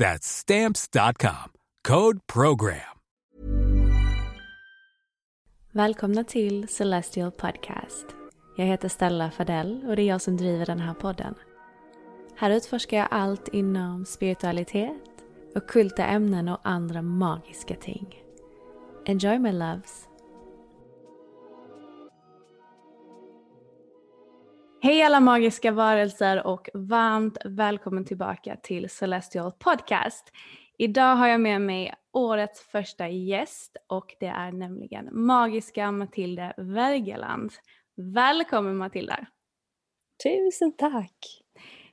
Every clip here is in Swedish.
That's Stamps.com. Code PROGRAM. Välkomna till Celestial Podcast. Jag heter Stella Fadell och det är jag som driver den här podden. Här utforskar jag allt inom spiritualitet, ockulta ämnen och andra magiska ting. Enjoy my loves! Hej alla magiska varelser och varmt välkommen tillbaka till Celestial Podcast. Idag har jag med mig årets första gäst och det är nämligen magiska Matilda Wergeland. Välkommen Matilda! Tusen tack!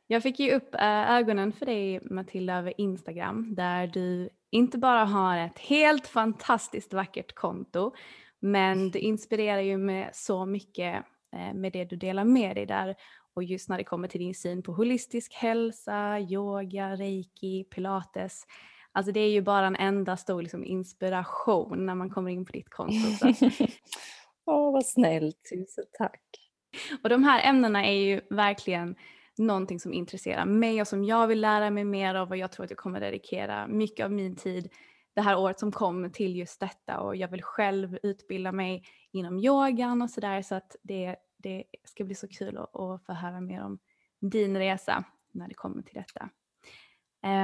Jag fick ju upp eh, ögonen för dig Matilda över Instagram där du inte bara har ett helt fantastiskt vackert konto men du inspirerar ju med så mycket med det du delar med dig där och just när det kommer till din syn på holistisk hälsa, yoga, reiki, pilates. Alltså det är ju bara en enda stor liksom, inspiration när man kommer in på ditt konto. Åh oh, vad snällt, tusen tack. Och de här ämnena är ju verkligen någonting som intresserar mig och som jag vill lära mig mer av och jag tror att jag kommer dedikera mycket av min tid det här året som kom till just detta och jag vill själv utbilda mig inom yogan och sådär så att det, det ska bli så kul att, att få höra mer om din resa när det kommer till detta.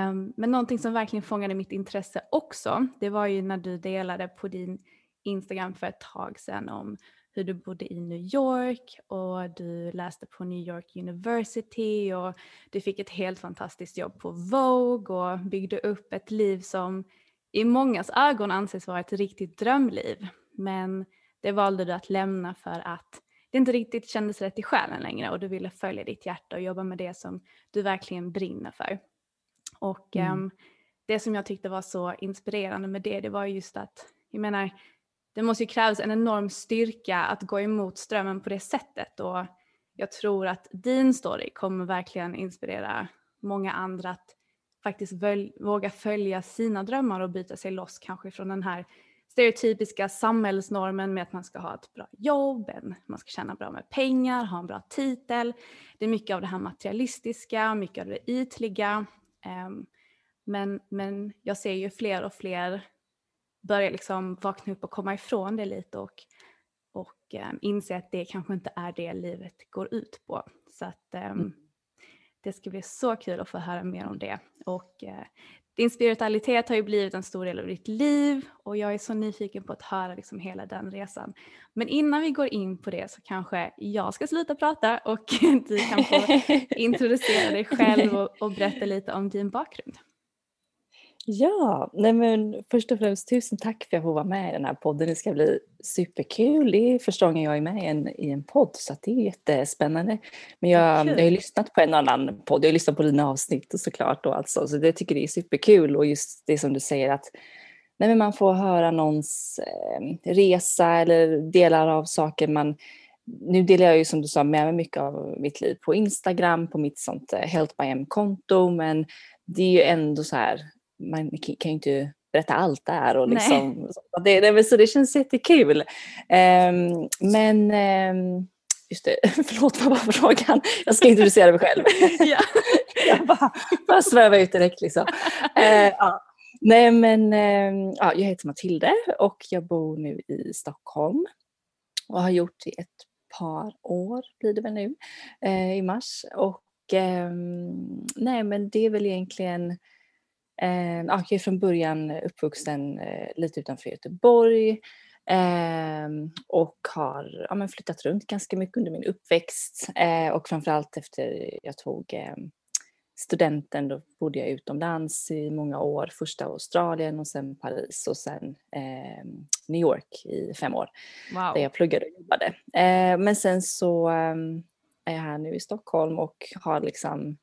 Um, men någonting som verkligen fångade mitt intresse också, det var ju när du delade på din Instagram för ett tag sedan om hur du bodde i New York och du läste på New York University och du fick ett helt fantastiskt jobb på Vogue och byggde upp ett liv som i mångas ögon anses vara ett riktigt drömliv. Men det valde du att lämna för att det inte riktigt kändes rätt i själen längre och du ville följa ditt hjärta och jobba med det som du verkligen brinner för. Och mm. um, det som jag tyckte var så inspirerande med det, det var just att, jag menar, det måste ju krävas en enorm styrka att gå emot strömmen på det sättet och jag tror att din story kommer verkligen inspirera många andra att faktiskt våga följa sina drömmar och byta sig loss kanske från den här stereotypiska samhällsnormen med att man ska ha ett bra jobb, man ska tjäna bra med pengar, ha en bra titel. Det är mycket av det här materialistiska, mycket av det ytliga. Ehm, men, men jag ser ju fler och fler börja liksom vakna upp och komma ifrån det lite och, och um, inse att det kanske inte är det livet går ut på. Så att um, mm det ska bli så kul att få höra mer om det. Och uh, din spiritualitet har ju blivit en stor del av ditt liv och jag är så nyfiken på att höra liksom hela den resan. Men innan vi går in på det så kanske jag ska sluta prata och du kan få introducera dig själv och, och berätta lite om din bakgrund. Ja, nej men först och främst tusen tack för att jag får vara med i den här podden. Det ska bli superkul. Det är första gången jag är med i en, i en podd så det är jättespännande. Men jag, jag har ju lyssnat på en annan podd, jag har lyssnat på dina avsnitt och såklart och alltså, så det tycker det är superkul och just det som du säger att nej men man får höra någons eh, resa eller delar av saker man nu delar jag ju som du sa med mig mycket av mitt liv på Instagram, på mitt sånt eh, Health by M-konto, men det är ju ändå så här man kan ju inte berätta allt där. Och liksom, så, det, det, så det känns jättekul. Um, men um, just det, förlåt vad var frågan? Jag ska introducera mig själv. Ja. jag bara, bara svävar ut direkt liksom. Uh, ja. Nej men uh, ja, jag heter Matilde och jag bor nu i Stockholm och har gjort i ett par år blir det väl nu uh, i mars. Och um, nej men det är väl egentligen uh, jag är från början uppvuxen lite utanför Göteborg Eh, och har ja, men flyttat runt ganska mycket under min uppväxt eh, och framförallt efter jag tog eh, studenten då bodde jag utomlands i många år. Första Australien och sen Paris och sen ehm, New York i fem år. Wow. Där jag pluggade och jobbade. Eh, men sen så ehm, är jag här nu i Stockholm och har liksom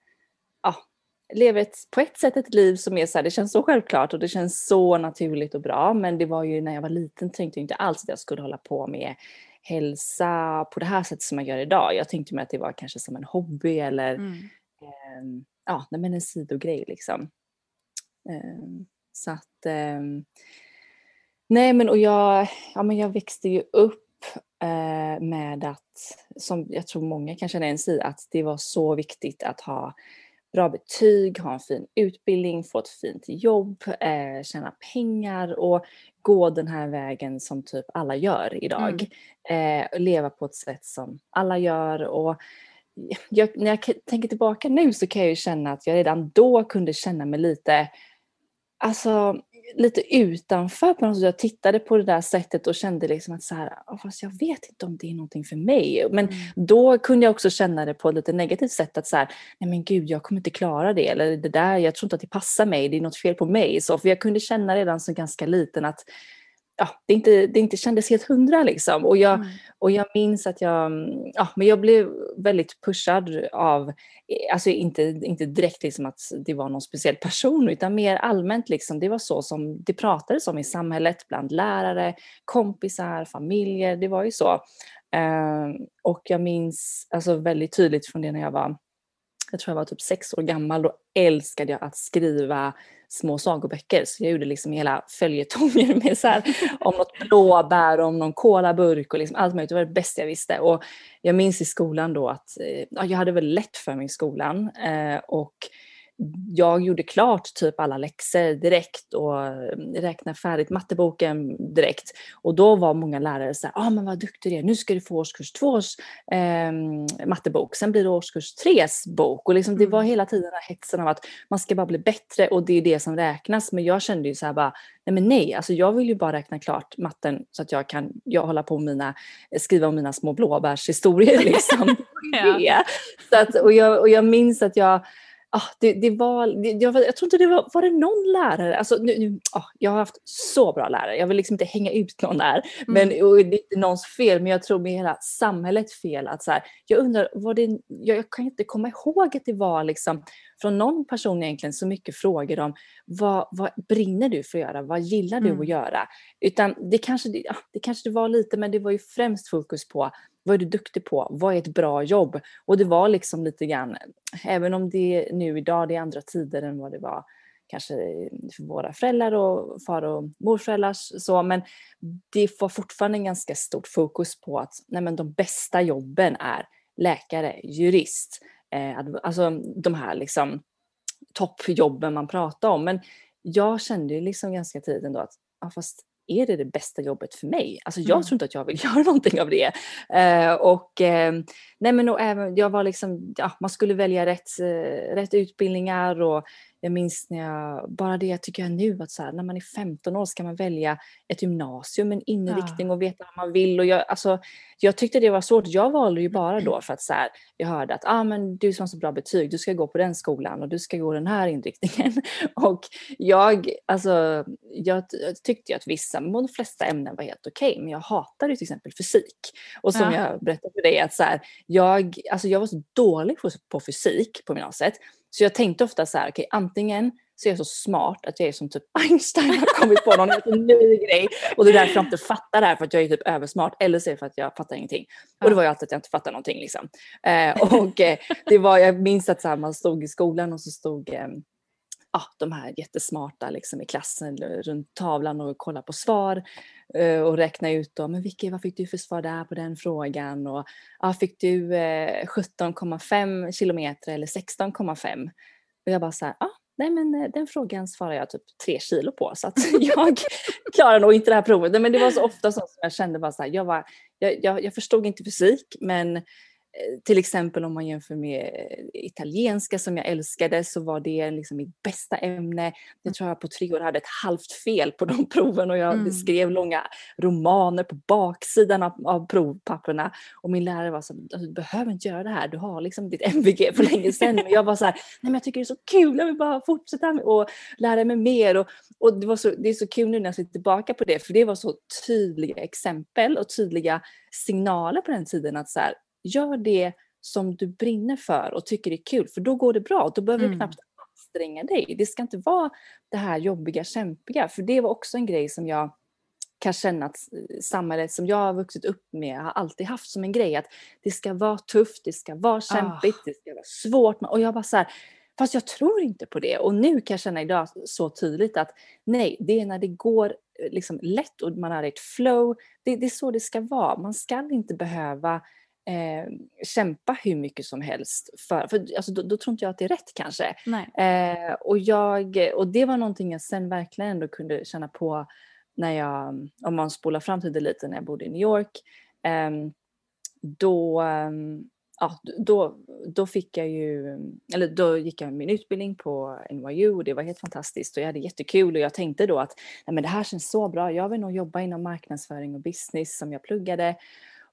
lever ett, på ett sätt ett liv som är så här, det känns så självklart och det känns så naturligt och bra. Men det var ju när jag var liten tänkte jag inte alls att jag skulle hålla på med hälsa på det här sättet som jag gör idag. Jag tänkte mig att det var kanske som en hobby eller mm. eh, ja, men en sidogrej liksom. Eh, så att eh, nej men och jag, ja, men jag växte ju upp eh, med att, som jag tror många kan känna sig i, att det var så viktigt att ha bra betyg, ha en fin utbildning, få ett fint jobb, eh, tjäna pengar och gå den här vägen som typ alla gör idag. Mm. Eh, leva på ett sätt som alla gör och jag, när jag tänker tillbaka nu så kan jag ju känna att jag redan då kunde känna mig lite, alltså lite utanför på något sätt. Jag tittade på det där sättet och kände liksom att så här, fast jag vet inte om det är någonting för mig. Men mm. då kunde jag också känna det på ett lite negativt sätt att så här, nej men gud jag kommer inte klara det. Eller det där, jag tror inte att det passar mig, det är något fel på mig. Så, för jag kunde känna redan som ganska liten att ja, det, inte, det inte kändes helt hundra liksom. Och jag, mm. och jag minns att jag, ja, men jag blev väldigt pushad av, alltså inte, inte direkt liksom att det var någon speciell person utan mer allmänt liksom, det var så som det pratades om i samhället bland lärare, kompisar, familjer, det var ju så. Uh, och jag minns alltså väldigt tydligt från det när jag var jag tror jag var typ sex år gammal, då älskade jag att skriva små sagoböcker. Så jag gjorde liksom hela följetonger med så här, om något blåbär, om någon kolaburk och liksom allt möjligt. Det var det bästa jag visste. Och jag minns i skolan då att eh, ja, jag hade väl lätt för mig i skolan. Eh, och jag gjorde klart typ alla läxor direkt och mm, räknade färdigt matteboken direkt. Och då var många lärare så här, ah, men vad duktig du är, nu ska du få årskurs tvås eh, mattebok, sen blir det årskurs tres bok. Och liksom, det var mm. hela tiden den här hetsen av att man ska bara bli bättre och det är det som räknas. Men jag kände ju så här bara, nej men nej, alltså jag vill ju bara räkna klart matten så att jag kan jag hålla på mina, skriva om mina små blåbärshistorier liksom. ja. så att, och, jag, och jag minns att jag ah, det, det var, det, jag, jag, tror inte det var, var det någon lärare, alltså nu, nu ah, jag har haft så bra lärare, jag vill liksom inte hänga ut någon där, mm. men det är inte någons fel, men jag tror med hela samhället fel att så här, jag undrar, var det, jag, jag, kan inte komma ihåg att det var liksom från någon person egentligen så mycket frågor om vad, vad brinner du för att göra, vad gillar du mm. att göra? Utan det kanske, ja, det kanske det var lite, men det var ju främst fokus på vad är du duktig på? Vad är ett bra jobb? Och det var liksom lite grann, även om det nu idag det är andra tider än vad det var kanske för våra föräldrar och far och morföräldrar så, men det var fortfarande en ganska stort fokus på att nej men de bästa jobben är läkare, jurist, eh, alltså de här liksom toppjobben man pratar om. Men jag kände ju liksom ganska tidigt ändå att ja, fast är det det bästa jobbet för mig? Alltså jag mm. tror inte att jag vill göra någonting av det. Uh, och uh, nej men och även, jag var liksom, ja, man skulle välja rätt, uh, rätt utbildningar och jag minns när jag, bara det jag tycker jag nu, att så här, när man är 15 år ska man välja ett gymnasium, en inriktning och veta vad man vill. Och jag, alltså, jag tyckte det var svårt. Jag valde ju bara då för att så här, jag hörde att ah, men du som har så bra betyg, du ska gå på den skolan och du ska gå den här inriktningen. och jag, alltså, jag tyckte att vissa, de flesta ämnen var helt okej, okay, men jag hatade till exempel fysik. Och som ja. jag berättade för dig, att så här, jag, alltså, jag var så dålig på, på fysik på gymnasiet så jag tänkte ofta så här, okej okay, antingen så är jag så smart att jag är som typ Einstein har kommit på någon ny grej och det är därför jag inte fattar det här för att jag är typ översmart eller så är det för att jag fattar ingenting. Och det var ju alltid att jag inte fattar någonting liksom. Eh, och eh, det var, jag minns att så här, man stod i skolan och så stod eh, ja, de här jättesmarta liksom, i klassen eh, runt tavlan och kolla på svar eh, och räkna ut då, men Vicky, vad fick du för svar där på den frågan? Och ja, fick du eh, 17,5 kilometer eller 16,5? Och jag bara så här, ja, nej men eh, den frågan svarar jag typ tre kilo på så att jag klarar nog inte det här provet. men det var så ofta så som jag kände bara så här, jag, var, jag, jag, jag förstod inte fysik men till exempel om man jämför med eh, italienska som jag älskade så var det liksom mitt bästa ämne. Jag mm. tror jag på tre år hade ett halvt fel på de proven och jag mm. skrev långa romaner på baksidan av, av provpapperna. Och min lärare var så alltså, du behöver inte göra det här, du har liksom ditt MVG för länge sedan. Men jag var så här, nej men jag tycker det är så kul, jag vill bara fortsätta och lära mig mer. Och, och det, var så, det är så kul nu när jag ser tillbaka på det, för det var så tydliga exempel och tydliga signaler på den tiden att så här, gör det som du brinner för och tycker är kul för då går det bra. Då behöver mm. du knappt anstränga dig. Det ska inte vara det här jobbiga, kämpiga. För det var också en grej som jag kan känna att samhället som jag har vuxit upp med har alltid haft som en grej att det ska vara tufft, det ska vara kämpigt, oh. det ska vara svårt. Och jag bara så här, fast jag tror inte på det. Och nu kan jag känna idag så tydligt att nej, det är när det går eh, liksom lätt och man är i ett flow. Det, det är så det ska vara. Man ska inte behöva eh, kämpa hur mycket som helst. För, för alltså, då, då, tror inte jag att det är rätt kanske. Eh, och, jag, och det var någonting jag sen verkligen ändå kunde känna på när jag, om man spolar fram till det lite, när jag bodde i New York. Eh, då, ehm, ja, då, då fick jag ju, eller då gick jag min utbildning på NYU och det var helt fantastiskt och jag hade jättekul och jag tänkte då att nej men det här känns så bra, jag vill nog jobba inom marknadsföring och business som jag pluggade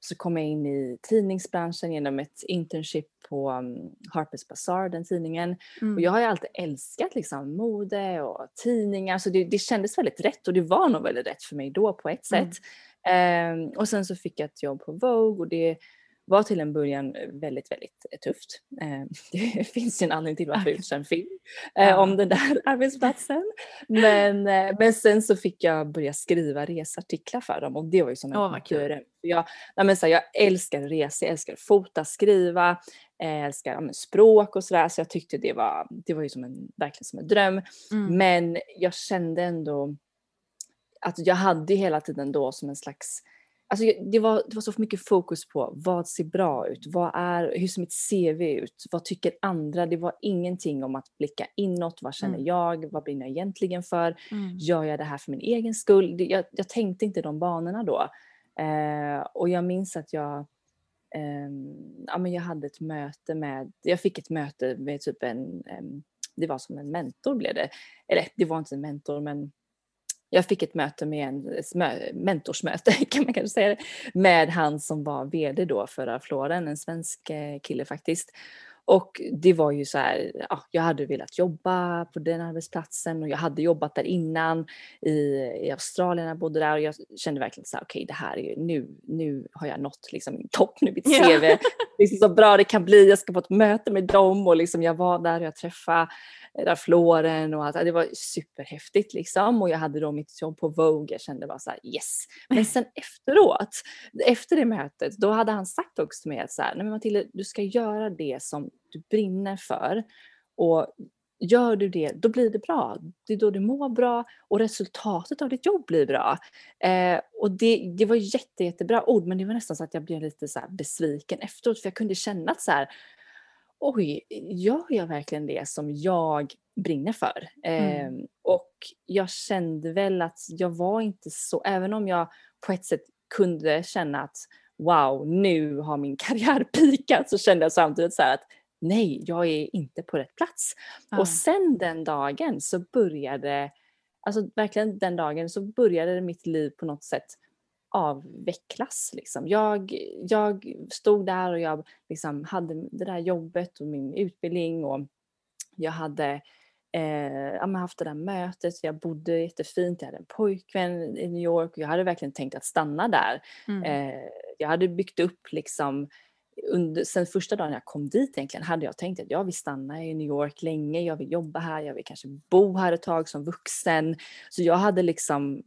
så kom jag in i tidningsbranschen genom ett internship på um, Harper's Bazaar, den tidningen. Mm. Och jag har ju alltid älskat liksom, mode och tidningar, så det, det kändes väldigt rätt och det var nog väldigt rätt för mig då på ett sätt. Mm. Um, och sen så fick jag ett jobb på Vogue och det var till en början väldigt, väldigt tufft. Ehm, det finns ju en anledning till varför jag gjort en film eh, om den där arbetsplatsen. Men, eh, men sen så fick jag börja skriva resartiklar för dem och det var ju som en oh, dörr. Jag, nej så jag älskar resor, jag älskar fota, skriva, eh, älskar ja, språk och sådär så jag tyckte det var, det var ju som en, verkligen som en dröm. Mm. Men jag kände ändå att jag hade hela tiden då som en slags Alltså det, var, det var så mycket fokus på vad ser bra ut, vad är, hur ser mitt CV ut, vad tycker andra? Det var ingenting om att blicka inåt, vad känner mm. jag, vad brinner jag egentligen för? Mm. Gör jag det här för min egen skull? Det, jag, jag, tänkte inte de banorna då. Eh, och jag minns att jag, eh, ja, men jag hade ett möte med, jag fick ett möte med typ en, eh, det var som en mentor blev det. Eller det var inte en mentor men jag fick ett möte med en mentorsmöte kan man kanske säga med han som var vd då för Afloren, en svensk eh, kille faktiskt. Och det var ju så här, ja, jag hade velat jobba på den arbetsplatsen och jag hade jobbat där innan i, i Australien, jag bodde där och jag kände verkligen så här, okej okay, det här är ju, nu, nu har jag nått liksom min topp, nu mitt CV, yeah. liksom så bra det kan bli, jag ska på ett möte med dem och liksom jag var där och jag träffade eh, floren och allt. Det var superhäftigt liksom och jag hade då mitt jobb på Vogue. Jag kände bara så här, yes. Men sen efteråt, efter det mötet, då hade han sagt också till mig att så här, nej men Matilda, du ska göra det som du brinner för och gör du det, då blir det bra. Det är då du mår bra och resultatet av ditt jobb blir bra. Eh, och det, det var jätte, jättebra ord, men det var nästan så att jag blev lite så besviken efteråt, för jag kunde känna att så här, oj, gör jag verkligen det som jag brinner för? Mm. Eh, och jag kände väl att jag var inte så, även om jag på ett sätt kunde känna att wow, nu har min karriär pikat, så kände jag samtidigt så att nej, jag är inte på rätt plats. Mm. Och sen den dagen så började, alltså verkligen den dagen så började mitt liv på något sätt avvecklas. Liksom. Jag, jag stod där och jag liksom hade det där jobbet och min utbildning och jag hade eh, haft det där mötet, jag bodde jättefint, jag hade en pojkvän i New York och jag hade verkligen tänkt att stanna där. Mm. Eh, jag hade byggt upp liksom under, sen första dagen jag kom dit egentligen hade jag tänkt att jag vill stanna i New York länge, jag vill jobba här, jag vill kanske bo här ett tag som vuxen. Så jag hade liksom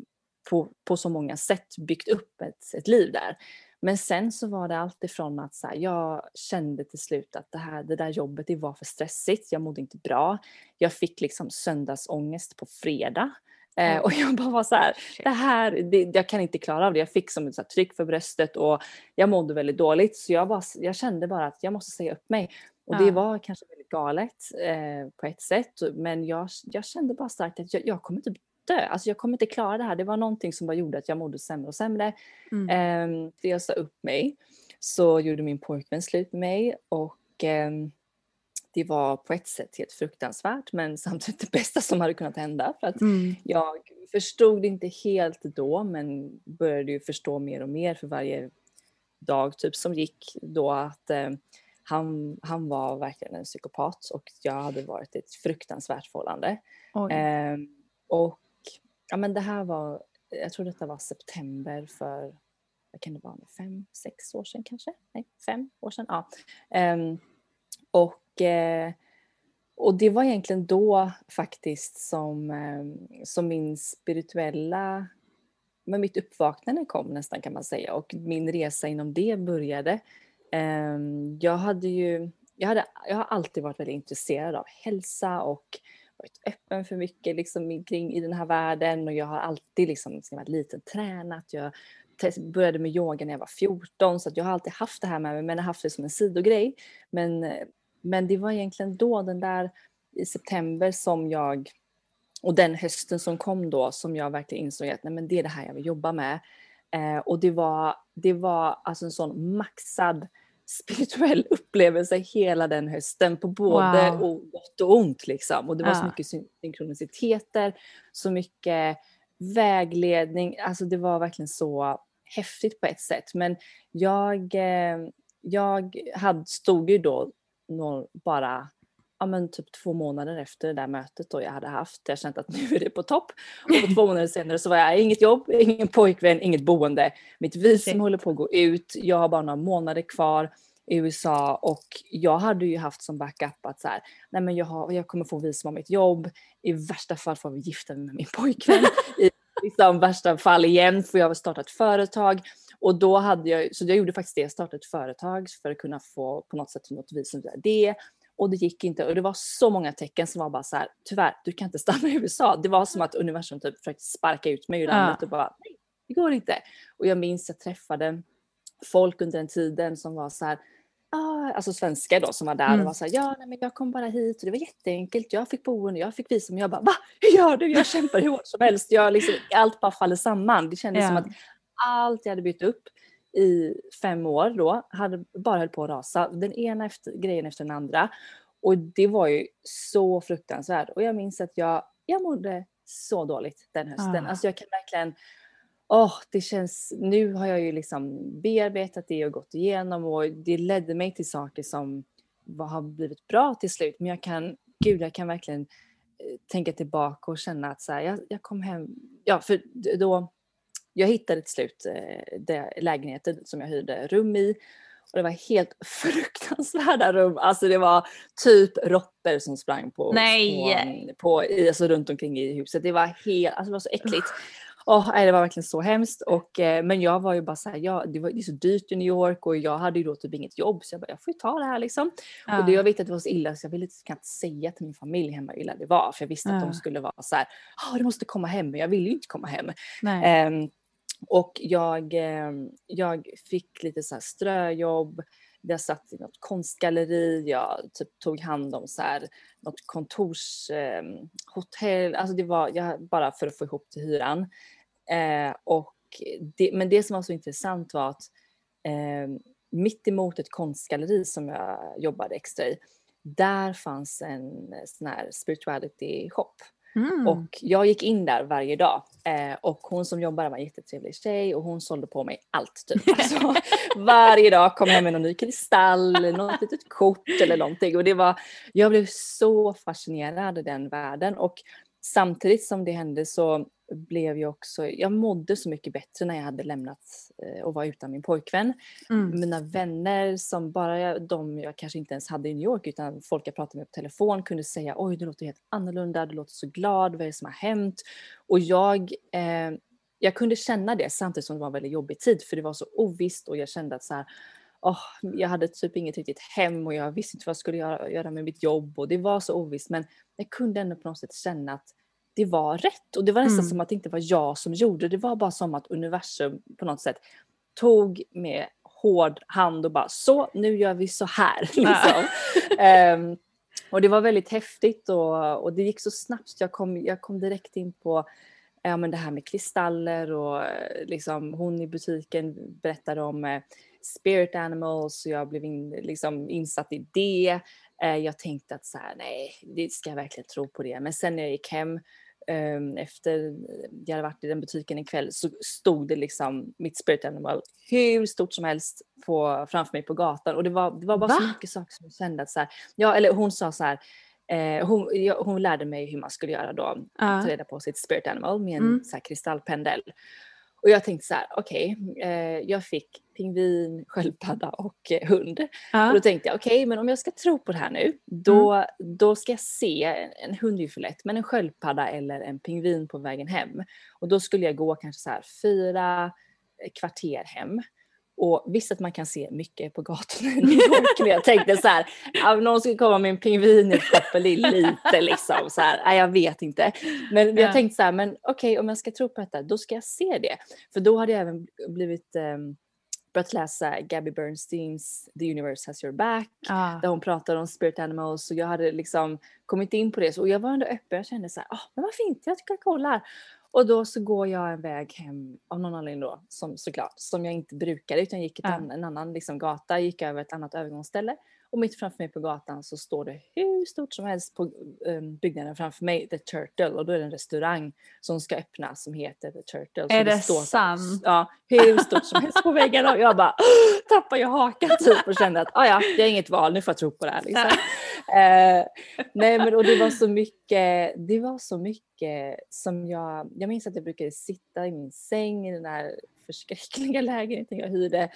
på, på så många sätt byggt upp ett, ett liv där. Men sen så var det alltifrån att så här, jag kände till slut att det, här, det där jobbet det var för stressigt, jag mådde inte bra. Jag fick liksom söndagsångest på fredag. Eh, och jag bara var så här, det här, det, jag kan inte klara av det. Jag fick som ett tryck för bröstet och jag mådde väldigt dåligt. Så jag, bara, jag kände bara att jag måste säga upp mig. Och det var kanske väldigt galet eh, på ett sätt. Men jag, jag kände bara starkt att jag, jag kommer inte dö. Alltså jag kommer inte klara det här. Det var någonting som bara gjorde att jag mådde sämre och sämre. Mm. Eh, jag sa upp mig. Så gjorde min pojkvän slut med mig. Och eh, det var på ett sätt helt fruktansvärt men samtidigt det bästa som hade kunnat hända. För att mm. Jag förstod det inte helt då men började ju förstå mer och mer för varje dag typ som gick då att eh, han, han var verkligen en psykopat och jag hade varit i ett fruktansvärt förhållande. Eh, och ja men det här var, jag tror detta var september för, vad kan det vara, fem, sex år sedan kanske? Nej, fem år sedan. Ja. Eh, och och, och det var egentligen då faktiskt som, eh, som min spirituella, men mitt uppvaknande kom nästan kan man säga och min resa inom det började. Ehm, jag hade ju, jag, hade, jag har alltid varit väldigt intresserad av hälsa och varit öppen för mycket liksom kring i den här världen och jag har alltid liksom, när jag var liten tränat. Jag började med yoga när jag var 14 så att jag har alltid haft det här med mig men jag har haft det som en sidogrej. Men eh, men det var egentligen då, den där i september som jag och den hösten som kom då som jag verkligen insåg att nej, men det är det här jag vill jobba med. Eh, och det var, det var alltså en sån maxad spirituell upplevelse hela den hösten på både wow. gott och ont. Liksom. Och det var ja. så mycket synkroniciteter, så mycket vägledning. Alltså det var verkligen så häftigt på ett sätt. Men jag, eh, jag hade, stod ju då bara ja, men typ två månader efter det där mötet då jag hade haft. Jag kände att nu är det på topp. Och två månader senare så var jag inget jobb, ingen pojkvän, inget boende. Mitt visum håller på att gå ut. Jag har bara några månader kvar i USA och jag hade ju haft som backup att så här, nej men jag, har, jag kommer få visum om mitt jobb. I värsta fall får vi gifta mig med min pojkvän. I liksom, värsta fall igen får jag starta ett företag. Och då hade jag, så jag gjorde faktiskt det, jag startade ett företag för att kunna få på något sätt något visum via det. Och det gick inte och det var så många tecken som var bara så här, tyvärr, du kan inte stanna i USA. Det var som att universum typ försökte sparka ut mig ur landet ja. och bara, nej, det går inte. Och jag minns jag träffade folk under den tiden som var så här, ah, alltså svenskar då som var där mm. och var så här, ja nej, men jag kom bara hit och det var jätteenkelt, jag fick boende, jag fick visum. Jag bara, va? Hur gör du? Jag kämpar hur hårt som helst. Jag liksom, allt bara faller samman. Det kändes ja. som att allt jag hade byggt upp i fem år då hade bara höll på att rasa. Den ena efter, grejen efter den andra. Och det var ju så fruktansvärt. Och jag minns att jag, jag mådde så dåligt den hösten. Ah. Alltså jag kan verkligen, åh, oh, det känns, nu har jag ju liksom bearbetat det och gått igenom och det ledde mig till saker som har blivit bra till slut. Men jag kan, gud, jag kan verkligen eh, tänka tillbaka och känna att så här, jag, jag kom hem, ja, för då jag hittade till slut eh, det lägenheten som jag hyrde rum i. Och det var helt fruktansvärda rum. Alltså det var typ råttor som sprang på, Nej. på, på, alltså runt omkring i huset. Det var helt, alltså det var så äckligt. Oh, nej, det var verkligen så hemskt. Och, eh, men jag var ju bara så här, ja, det, var, det är så dyrt i New York och jag hade ju då typ inget jobb så jag bara, jag får ju ta det här liksom. Ja. Och det, jag vet att det var så illa så jag ville inte, säga till min familj hemma hur illa det var. För jag visste ja. att de skulle vara så här, oh, du måste komma hem. Men jag ville ju inte komma hem. Och jag, ehm, jag fick lite så här ströjobb. Jag satt i något konstgalleri, jag typ tog hand om så här, något kontorshotell. Ehm, alltså det var jag, bara för att få ihop till hyran. Eh, och det, men det som var så intressant var att eh, mitt emot ett konstgalleri som jag jobbade extra i, där fanns en eh, sån här spirituality shop. Mm. Och jag gick in där varje dag eh, och hon som jobbade var en jättetrevlig tjej och hon sålde på mig allt. Typ. Alltså, varje dag kom jag med någon ny kristall, något litet kort eller någonting. Och det var, jag blev så fascinerad av den världen och samtidigt som det hände så blev jag också, jag mådde så mycket bättre när jag hade lämnat eh, och var utan min pojkvän. Mm. Mina vänner som bara de jag kanske inte ens hade i New York utan folk jag pratade med på telefon kunde säga oj du låter helt annorlunda, du låter så glad, vad är det som har hänt? Och jag, eh, jag kunde känna det samtidigt som det var en väldigt jobbig tid för det var så ovisst och jag kände att så här, oh, jag hade typ inget riktigt hem och jag visste inte vad jag skulle göra, göra med mitt jobb och det var så ovisst men jag kunde ändå på något sätt känna att det var rätt och det var nästan mm. som att det inte var jag som gjorde det. Var bara som att universum på något sätt tog med hård hand och bara så nu gör vi så här. Liksom. um, och det var väldigt häftigt och, och det gick så snabbt jag kom, jag kom direkt in på ja, men det här med kristaller och liksom, hon i butiken berättade om eh, spirit animals och jag blev in, liksom, insatt i det. Eh, jag tänkte att så här, nej, det ska jag verkligen tro på det. Men sen när jag gick hem efter jag hade varit i den butiken en kväll så stod det liksom mitt spirit animal hur stort som helst på, framför mig på gatan och det var, det var bara Va? så mycket saker som jag kände att så här, ja eller hon sa så här Eh, hon, jag, hon, lärde mig hur man skulle göra då, uh. ta reda på sitt spirit animal med en mm. så här, kristallpendel. Och jag tänkte så här, okej, okay, eh, jag fick pingvin, sköldpadda och eh, hund. Uh. Och då tänkte jag, okej, okay, men om jag ska tro på det här nu, då, mm. då ska jag se, en hund är ju för lätt, men en sköldpadda eller en pingvin på vägen hem. Och då skulle jag gå kanske så här fyra kvarter hem. Och visst att man kan se mycket på gatorna i New York, men jag tänkte så här, om någon skulle komma med en pingvin i koppel lite liksom så här, nej, jag vet inte. Men jag tänkte så här, men okej okay, om jag ska tro på detta, då ska jag se det. För då hade jag även blivit um, börjat läsa Gabby Bernsteins The Universe Has Your Back, ah. där hon pratar om spirit animals och jag hade liksom kommit in på det och jag var ändå öppen, jag kände så här, oh, men vad fint, jag tycker jag kollar. Och då så går jag en väg hem av någon anledning då, som såklart, som jag inte brukade utan gick ett ja. an, en annan liksom, gata, gick över ett annat övergångsställe. Och mitt framför mig på gatan så står det hur stort som helst på um, byggnaden framför mig, The Turtle. Och då är det en restaurang som ska öppnas som heter The Turtle. är det, det sant? Ja, hur stort som helst på väggen. Och jag bara tappar jag hakan typ och kände att ah, ja, det är inget val, nu får jag tro på det här. Liksom eh, nej men och det var så mycket, det var så mycket som jag, jag minns att jag brukade sitta i min säng i den där förskräckliga lägenheten jag hyrde.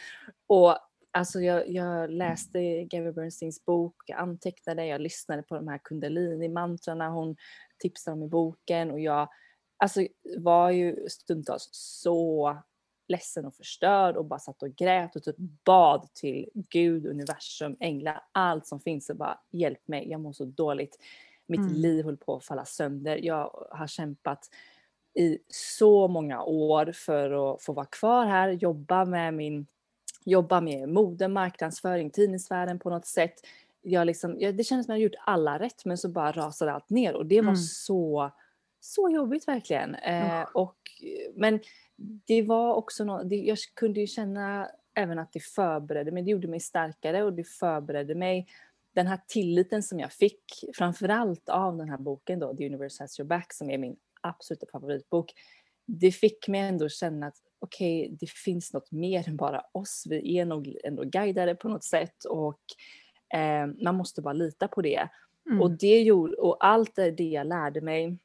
Och Alltså jag, jag läste Gabby Bernsteins bok, jag antecknade, jag lyssnade på de här kundalini-mantrarna. Hon tipsade om i boken och jag alltså, var ju stundtals så ledsen och förstörd och bara satt och grät och typ bad till Gud, universum, änglar, allt som finns och bara hjälp mig, jag mår så dåligt. Mitt mm. liv håller på att falla sönder. Jag har kämpat i så många år för att få vara kvar här, jobba med min jobba med mode, marknadsföring, tidningsvärlden på något sätt. Jag liksom, jag, det kändes som att jag gjort alla rätt men så bara rasade allt ner och det var mm. så, så jobbigt verkligen. Eh, och, men det var också något, jag kunde ju känna även att det förberedde mig, det gjorde mig starkare och det förberedde mig den här tilliten som jag fick, framförallt av den här boken då, The Universe Has Your Back, som är min absoluta favoritbok, det fick mig ändå känna att okej, okay, det finns något mer än bara oss. Vi är nog ändå guidade på något sätt och eh, man måste bara lita på det. Mm. Och, det gjorde, och allt det jag lärde mig,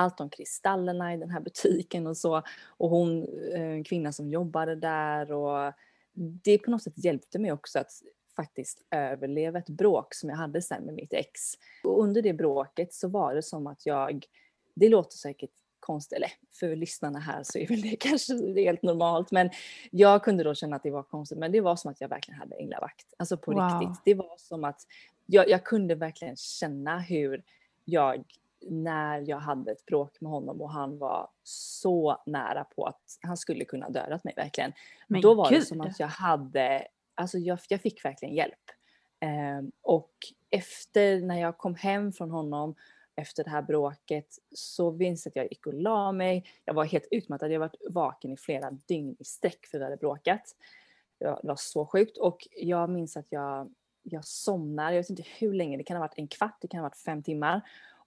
allt om kristallerna i den här butiken och så och hon, eh, en kvinna som jobbade där och det på något sätt hjälpte mig också att faktiskt överleva ett bråk som jag hade sen med mitt ex. Och under det bråket så var det som att jag, det låter säkert konstigt, eller för lyssnarna här så är väl det kanske helt normalt, men jag kunde då känna att det var konstigt, men det var som att jag verkligen hade änglavakt, alltså på wow. riktigt. Det var som att jag, jag kunde verkligen känna hur jag när jag hade ett bråk med honom och han var så nära på att han skulle kunna dödat mig verkligen. Men Då var Gud. det som att jag hade, alltså jag, jag fick verkligen hjälp. Eh, och efter när jag kom hem från honom efter det här bråket så minns jag att jag gick och la mig. Jag var helt utmattad. Jag var vaken i flera dygn i sträck för vi hade bråkat. Det var så sjukt och jag minns att jag, jag somnar. Jag vet inte hur länge. Det kan ha varit en kvart, det kan ha varit fem timmar.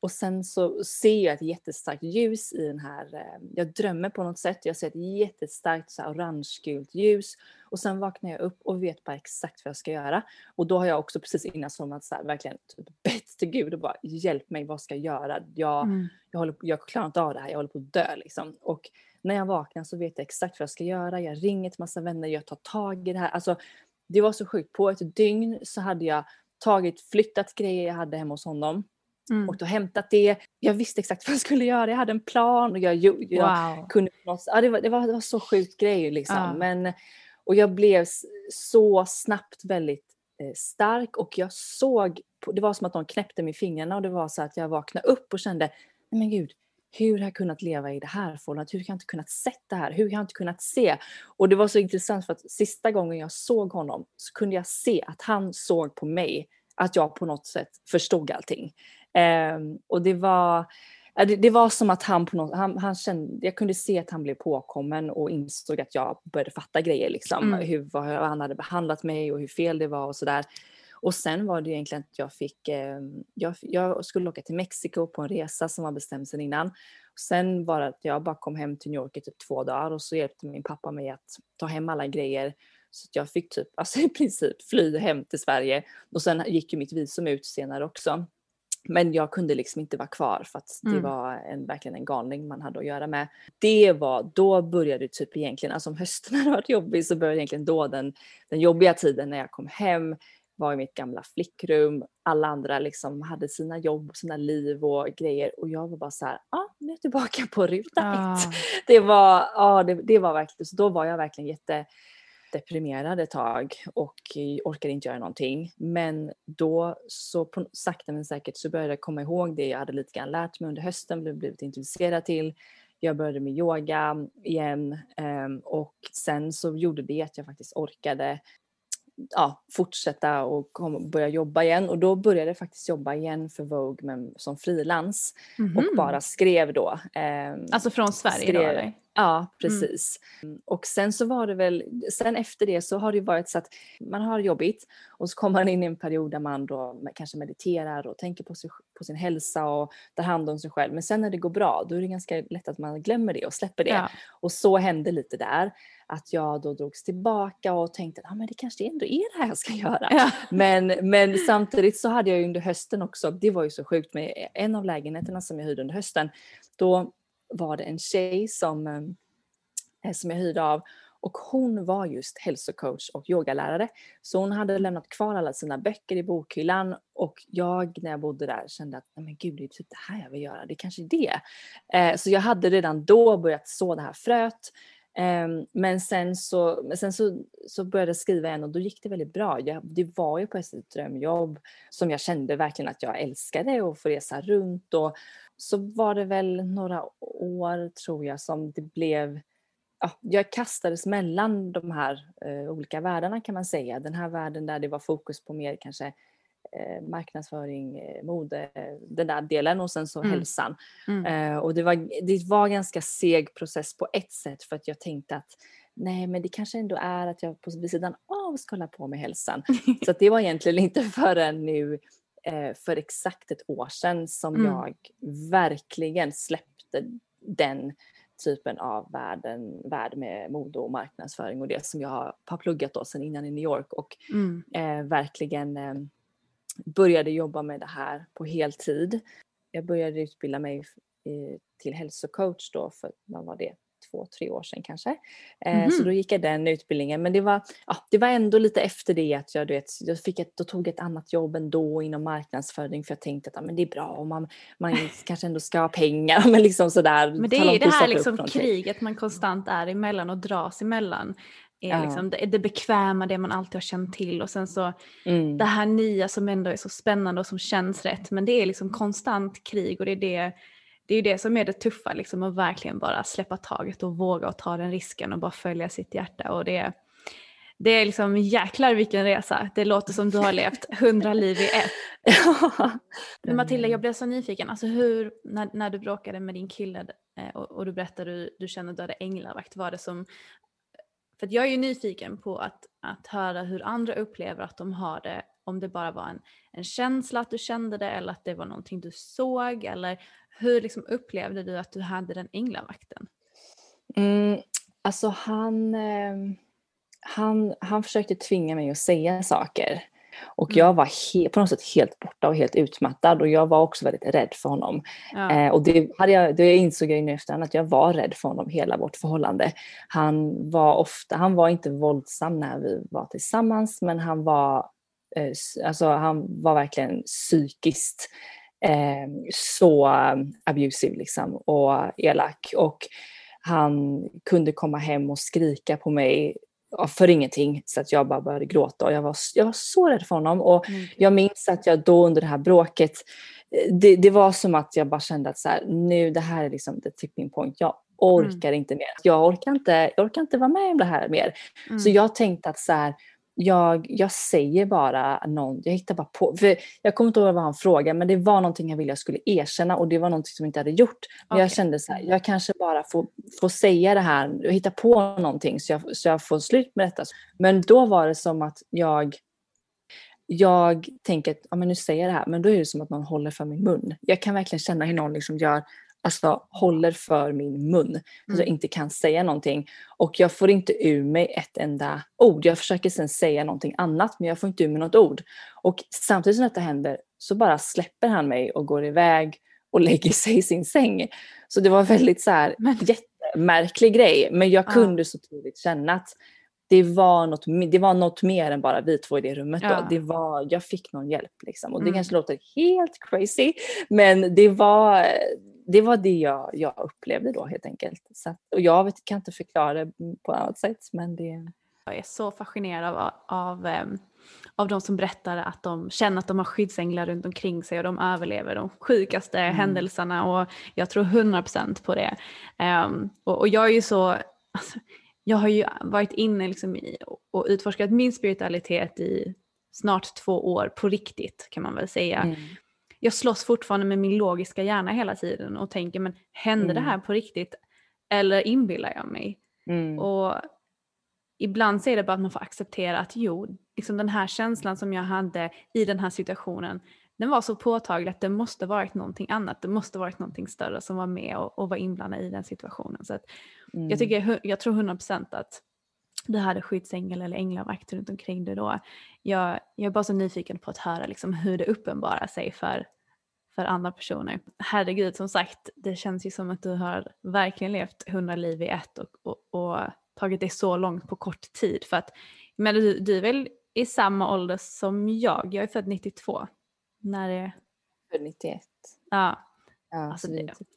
Och sen så ser jag ett jättestarkt ljus i den här, eh, jag drömmer på något sätt, jag ser ett jättestarkt så orange-gult ljus och sen vaknar jag upp och vet bara exakt vad jag ska göra. Och då har jag också precis innan somnat så här, verkligen typ bett till Gud och bara hjälp mig, vad ska jag göra? Jag, mm. jag, håller, jag klarar inte av det här, jag håller på att dö liksom. Och när jag vaknar så vet jag exakt vad jag ska göra, jag ringer till massa vänner, jag tar tag i det här. Alltså det var så sjukt, på ett dygn så hade jag tagit, flyttat grejer jag hade hemma hos honom Mm. Och då hämtat det. jag visste exakt vad jag skulle göra, jag hade en plan och jag, jag wow. kunde ja, det, var, det, var, det var så sjukt grej liksom. Ja. Men, och jag blev så snabbt väldigt eh, stark och jag såg, det var som att någon knäppte mig i fingrarna och det var så att jag vaknade upp och kände, nej men gud, hur har jag kunnat leva i det här förhållandet? Hur har jag inte kunnat se det här? Hur har jag inte kunnat se? Och det var så intressant för att sista gången jag såg honom så kunde jag se att han såg på mig att jag på något sätt förstod allting. Um, och det var, det, det, var som att han på något, han, han kände, jag kunde se att han blev påkommen och insåg att jag började fatta grejer liksom. Mm. Hur, hur han hade behandlat mig och hur fel det var och sådär. Och sen var det egentligen att jag fick, eh, jag, jag, skulle åka till Mexiko på en resa som var bestämd sedan innan. Sen var det att jag bara kom hem till New York i typ två dagar och så hjälpte min pappa mig att ta hem alla grejer. Så jag fick typ, alltså i princip fly hem till Sverige. Och sen gick ju mitt visum ut senare också. Men jag kunde liksom inte vara kvar för att mm. det var en, verkligen en galning man hade att göra med. Det var, då började typ egentligen, alltså om hösten hade varit jobbig så började egentligen då den, den jobbiga tiden när jag kom hem var i mitt gamla flickrum. Alla andra liksom hade sina jobb, sina liv och grejer och jag var bara så här, ah, nu är jag tillbaka på ruta ah. ett. Det var, ah, det, det var verkligen, så då var jag verkligen jätte deprimerad ett tag och orkade inte göra någonting. Men då så på, sakta men säkert så började jag komma ihåg det jag hade lite grann lärt mig under hösten, blivit intresserad till. Jag började med yoga igen um, och sen så gjorde det att jag faktiskt orkade ja, fortsätta och kom, börja jobba igen. Och då började jag faktiskt jobba igen för Vogue men som frilans mm -hmm. och mhm. bara skrev då. Eh, alltså från Sverige skrev, då eller? Ja, mm. precis. Mm. Och sen så var det väl, sen efter det så har det varit så att man har jobbigt och så kommer man in i en period där man då kanske mediterar och tänker på, sig, på sin hälsa och tar hand om sig själv. Men sen när det går bra då är det ganska lätt att man glömmer det och släpper det. Ja. Och så hände lite där att jag då drogs tillbaka och tänkte att ah, men det kanske ändå är det här jag ska göra. Ja. Men, men samtidigt så hade jag under hösten också, det var ju så sjukt med en av lägenheterna som jag hyrde under hösten, då var det en tjej som, eh, eh, som jag hyrde av och hon var just hälsocoach och yogalärare. Så hon hade lämnat kvar alla sina böcker i bokhyllan och jag när jag bodde där kände att men gud det är typ det här jag vill göra, det är kanske är det. Eh, så jag hade redan då börjat så det här fröet. Eh, men sen, så, sen så, så började jag skriva igen och då gick det väldigt bra. Jag, det var ju på ett drömjobb som jag kände verkligen att jag älskade att få resa runt och så var det väl några år tror jag som det blev ja, jag kastades mellan de här eh, olika världarna kan man säga. Den här världen där det var fokus på mer kanske eh, marknadsföring, eh, mode, den där delen och sen så mm. hälsan. Mm. Eh, och det var, det var ganska seg process på ett sätt för att jag tänkte att nej men det kanske ändå är att jag på sidan av ska hålla på med hälsan. så det var egentligen inte förrän nu för exakt ett år sedan som mm. jag verkligen släppte den typen av världen, värld med mode och marknadsföring och det som jag har pluggat då sedan innan i New York och mm. eh, verkligen eh, började jobba med det här på heltid. Jag började utbilda mig eh, till hälsocoach då för, vad var det, två, tre år sedan kanske. Mm. Så mhm. då gick jag den utbildningen. Men det var, ja, det var ändå lite efter det att jag, du vet, jag fick ett, då tog ett annat jobb ändå inom marknadsföring för jag tänkte att ja, men det är bra och man, man kanske ändå ska ha pengar. Men, liksom sådär, men det är det här liksom kriget man konstant är emellan och dras emellan är liksom det, det bekväma, det man alltid har känt till och sen så mm. det här nya som ändå är så spännande och som känns rätt. Men det är liksom konstant krig och det är det det är ju det som är det tuffa, liksom, att verkligen bara släppa taget och våga och ta den risken och bara följa sitt hjärta. Och det, det är liksom jäklar vilken resa. Det låter som du har levt hundra liv i ett. Men Matilda, jag blev så nyfiken. Alltså hur, när, när du bråkade med din kille eh, och, och, du berättade att du, du kände att du hade änglavakt, var det som... För jag är ju nyfiken på att, att höra hur andra upplever att de har det om det bara var en, en känsla att du kände det eller att det var någonting du såg eller hur liksom upplevde du att du hade den änglavakten? Mm, alltså han, eh, han, han försökte tvinga mig att säga saker. Och mm. jag var he- på något sätt helt borta och helt utmattad och jag var också väldigt rädd för honom. Ja. Eh, och det, hade jag, det insåg jag nu efterhand att jag var rädd för honom hela vårt förhållande. Han var ofta, han var inte våldsam när vi var tillsammans men han var, eh, alltså han var verkligen psykiskt så abusive liksom och elak. Och han kunde komma hem och skrika på mig för ingenting så att jag bara började gråta och jag var, jag var så rädd för honom. Och mm. jag minns att jag då under det här bråket, eh, det, det var som att jag bara kände att så här, nu det här är liksom the tipping point. Jag orkar mm. inte mer. Jag orkar inte, jag orkar inte vara med om det här mer. Mm. Så jag tänkte att så här, jag, jag säger bara någon, jag hittar bara på. För jag kommer inte ihåg vad han frågade men det var någonting jag ville jag skulle erkänna och det var någonting som jag inte hade gjort. Men okay. jag kände så här, jag kanske bara får, får säga det här och hitta på någonting så jag, så jag får slut med detta. Men då var det som att jag jag tänker att ja, men nu säger jag det här, men då är det som att någon håller för min mun. Jag kan verkligen känna hur någon liksom gör alltså, håller för min mun. Mm. Så jag inte kan säga någonting. Och jag får inte ur mig ett enda ord. Jag försöker sen säga någonting annat men jag får inte ur mig något ord. Och samtidigt som detta händer så bara släpper han mig och går iväg och lägger sig i sin säng. Så det var väldigt så här jättemärklig grej. Men jag kunde så tydligt känna att det var, något, det var något mer än bara vi två i det rummet. Ja. Då. Det var, jag fick någon hjälp. Liksom. Och det mm. kanske låter helt crazy men det var, det var det jag, jag upplevde då helt enkelt. Så, och jag vet, kan inte förklara det på annat sätt men det... Jag är så fascinerad av, av, um, av de som berättar att de känner att de har skyddsänglar runt omkring sig och de överlever de sjukaste mm. händelserna och jag tror 100% på det. Um, och, och, jag är ju så, alltså, jag har ju varit inne liksom i och utforskat min spiritualitet i snart två år på riktigt kan man väl säga. Mm jag slåss fortfarande med min logiska hjärna hela tiden och tänker men hände mm. det här på riktigt eller inbillar jag mig? Mm. Och ibland är det bara att man får acceptera att jo, liksom den här känslan som jag hade i den här situationen den var så påtaglig att det måste varit någonting annat. Det måste varit någonting större som var med och, och var inblandad i den situationen. Så mm. jag, tycker, jag tror 100% att du hade skyddsängel eller änglavakt runt omkring dig då. Jag, jag är bara så nyfiken på att höra liksom hur det uppenbarar sig för, för andra personer. Herregud, som sagt, det känns ju som att du har verkligen levt hundra liv i ett och, och, och tagit dig så långt på kort tid. För att, men du, du är väl i samma ålder som jag? Jag är född 92. När är... Född 91. Ja. Ja, alltså det, typ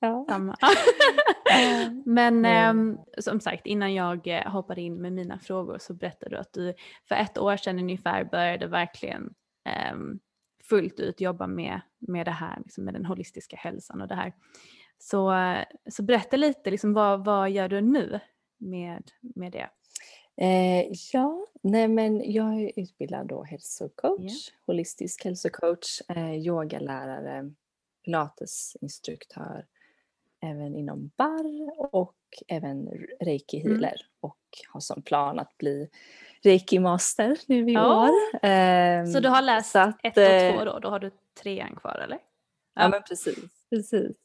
ja. samma. Men mm. eh, som sagt innan jag eh, hoppade in med mina frågor så berättade du att du för ett år sedan ungefär började verkligen eh, fullt ut jobba med, med det här, liksom med den holistiska hälsan och det här. Så, så berätta lite, liksom, vad, vad gör du nu med, med det? Eh, ja, nej men jag är utbildad då hälsocoach, yeah. holistisk hälsocoach, eh, yogalärare, pilatesinstruktör, även inom barr och även reiki mm. healer mm. och har som plan att bli reiki master nu i ja. år. Um, så du har läst att, ett och två eh, då, då har du trean kvar eller? Ja, ja men precis. precis.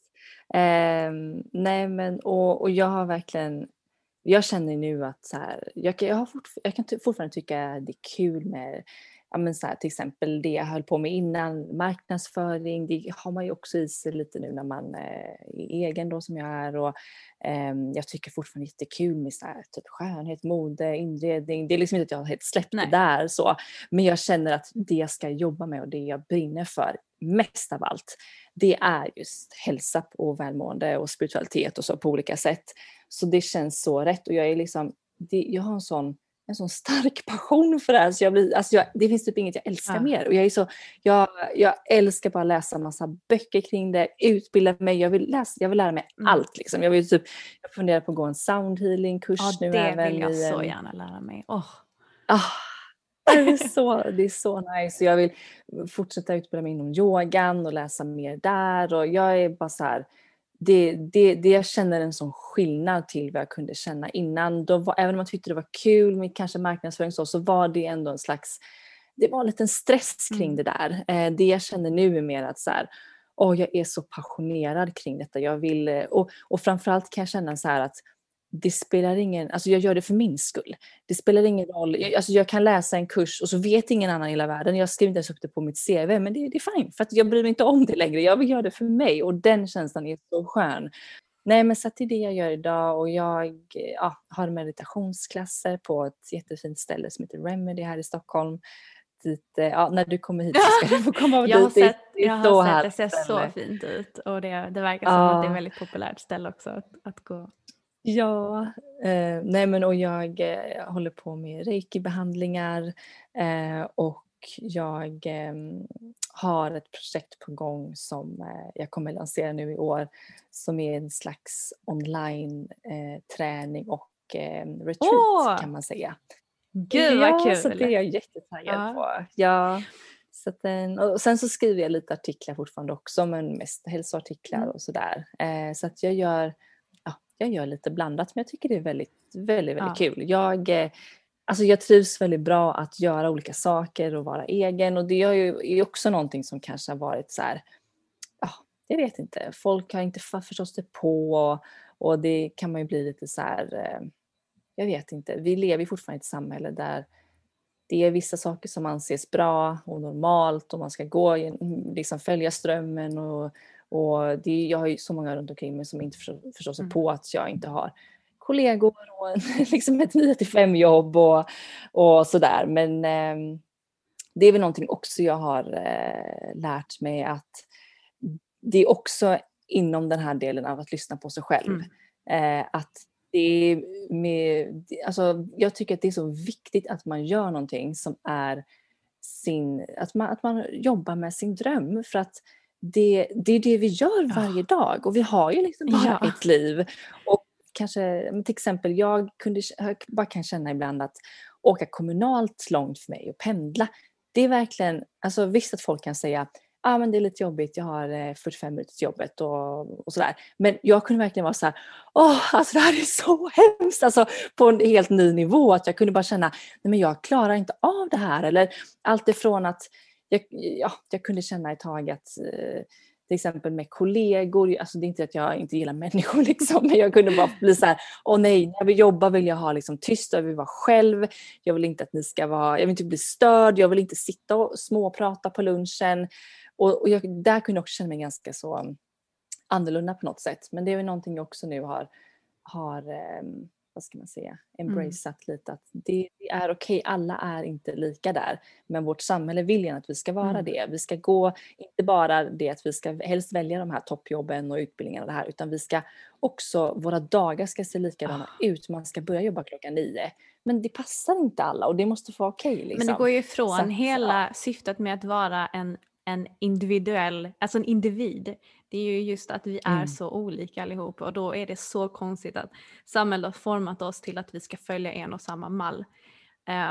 Um, nej men och, och jag har verkligen jag känner nu att så här, jag, jag, har jag kan fortfarande tycka det är kul med ja, men så här, till exempel det jag höll på med innan, marknadsföring, det har man ju också i sig lite nu när man eh, är egen då som jag är. Och, eh, jag tycker fortfarande jättekul med så här, typ skönhet, mode, inredning. Det är liksom inte att jag har helt släppt Nej. det där så. Men jag känner att det jag ska jobba med och det jag brinner för mest av allt, det är just hälsa och välmående och spiritualitet och så på olika sätt. Så det känns så rätt och jag är liksom, det, jag har en sån en sån stark passion för det här. Så jag blir, alltså jag, det finns typ inget jag älskar ja. mer. Och jag, är så, jag, jag älskar bara att läsa massa böcker kring det, utbilda mig. Jag vill, läsa, jag vill lära mig mm. allt. Liksom. Jag, vill typ, jag funderar på att gå en soundhealing-kurs ja, nu. det vill jag i, så gärna lära mig. Oh. Ah, det, är så, det är så nice. Jag vill fortsätta utbilda mig inom yogan och läsa mer där. Och jag är bara så här, det, det, det jag känner en sån skillnad till vad jag kunde känna innan. Då var, även om jag tyckte det var kul med kanske marknadsföring så, så var det ändå en slags, det var en liten stress kring mm. det där. Eh, det jag känner nu är mer att så här, oh, jag är så passionerad kring detta. Jag vill, eh, och, och framförallt kan jag känna så här att det spelar ingen, alltså jag gör det för min skull. Det spelar ingen roll, jag, alltså jag kan läsa en kurs och så vet ingen annan i hela världen, jag skriver inte ens upp det på mitt CV, men det, det är fine för att jag bryr mig inte om det längre. Jag vill göra det för mig och den känslan är så skön. Nej men så det är det jag gör idag och jag ja, har meditationsklasser på ett jättefint ställe som heter Remedy här i Stockholm. dit, eh, ja, när du kommer hit så ska du få komma jag dit. har sett, det, jag har sett, det ser så fint ut och det, det verkar som ja. att det är ett väldigt populärt ställe också att, att gå. Ja, eh, nej men och jag eh, håller på med reiki-behandlingar eh, och jag ehm, har ett projekt på gång som eh, jag kommer lansera nu i år som är en slags online eh, träning och retreat oh! kan man säga. Gud vad kul! så det är jag jättetaggad ja. på. Ja. Så den, och sen så skriver jag lite artiklar fortfarande också men mest hälsoartiklar mm. och sådär. Eh, så att jag gör, ja, jag gör lite blandat men jag tycker det är väldigt, väldigt, väldigt ja. kul. Jag, eh, alltså jag trivs väldigt bra att göra olika saker och vara egen och det är ju också någonting som kanske har varit så här, ja, jag vet inte, folk har inte förstått det på och, och det kan man ju bli lite så här, eh, jag vet inte, vi lever fortfarande i ett samhälle där det är vissa saker som anses bra och normalt och man ska gå, liksom följa strömmen och, och det, jag har ju så många runt omkring mig som inte förstår, förstår sig mm. på att jag inte har kollegor och liksom ett 9 till 5 jobb och, och sådär. Men eh, det är väl någonting också jag har eh, lärt mig att det är också inom den här delen av att lyssna på sig själv. Mm. Eh, att det är med, alltså, jag tycker att det är så viktigt att man gör någonting som är sin, att man, att man jobbar med sin dröm för att det, det är det vi gör varje dag och vi har ju liksom bara ja. ett liv. Och kanske, till exempel jag, kunde, jag bara kan känna ibland att åka kommunalt långt för mig och pendla, det är verkligen, alltså visst att folk kan säga ah, men det är lite jobbigt, jag har 45 eh, minuter till jobbet och, och sådär. Men jag kunde verkligen vara så här, åh, alltså det här är så hemskt, alltså på en helt ny nivå, att jag kunde bara känna, nej men jag klarar inte av det här. Eller allt ifrån att jag, ja, jag kunde känna ett tag att eh, till exempel med kollegor, alltså det är inte att jag inte gillar människor liksom, men jag kunde bara bli så här, åh nej, när vi jobbar vill jag ha liksom tyst, jag vill vara själv, jag vill inte att ni ska vara, jag vill inte bli störd, jag vill inte sitta och småprata på lunchen. Och, och jag, där kunde jag också känna mig ganska så mm, annorlunda på något sätt. Men det är väl någonting jag också nu har, har um, vad ska man säga, embraceat mm. lite att det, det är okej, okay, alla är inte lika där. Men vårt samhälle vill gärna att vi ska vara mm. det. Vi ska gå, inte bara det att vi ska helst välja de här toppjobben och utbildningarna och det här, utan vi ska också, våra dagar ska se likadana oh. ut. Man ska börja jobba klockan nio. Men det passar inte alla och det måste få vara okej. Okay, liksom. Men det liksom. går ju ifrån att, hela ja. syftet med att vara en en individuell, alltså en individ. Det är ju just att vi är mm. så olika allihop och då är det så konstigt att samhället har format oss till att vi ska följa en och samma mall.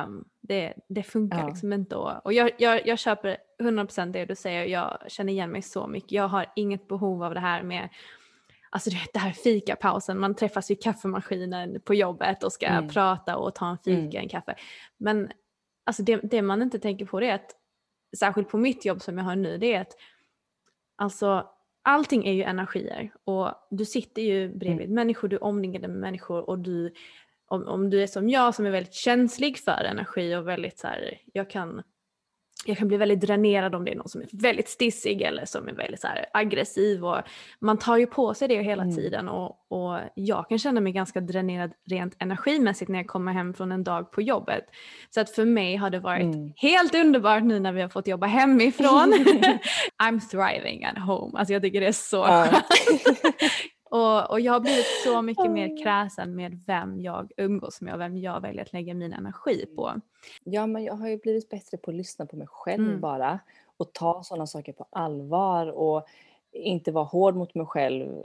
Um, det, det, funkar ja. liksom inte. Och, och jag, jag, jag köper 100% det du säger, jag känner igen mig så mycket. Jag har inget behov av det här med Alltså du vet det här fikapausen, man träffas vid kaffemaskinen på jobbet och ska mm. prata och ta en fika, mm. en kaffe. Men alltså det, det man inte tänker på det är att särskilt på mitt jobb som jag har nu, det är att alltså allting är ju energier och du sitter ju bredvid mm. människor, du är omringad med människor och du, om, om du är som jag som är väldigt känslig för energi och väldigt så här, jag kan jag kan bli väldigt dränerad om det är någon som är väldigt stissig eller som är väldigt så aggressiv. Och man tar ju på sig det hela mm. tiden och, och jag kan känna mig ganska dränerad rent energimässigt när jag kommer hem från en dag på jobbet. Så att för mig har det varit mm. helt underbart nu när vi har fått jobba hemifrån. I'm thriving at home. Alltså jag tycker det är så skönt. Och, och jag har blivit så mycket mer kräsen med vem jag umgås med och vem jag väljer att lägga min energi på. Ja, men jag har ju blivit bättre på att lyssna på mig själv mm. bara och ta sådana saker på allvar och inte vara hård mot mig själv.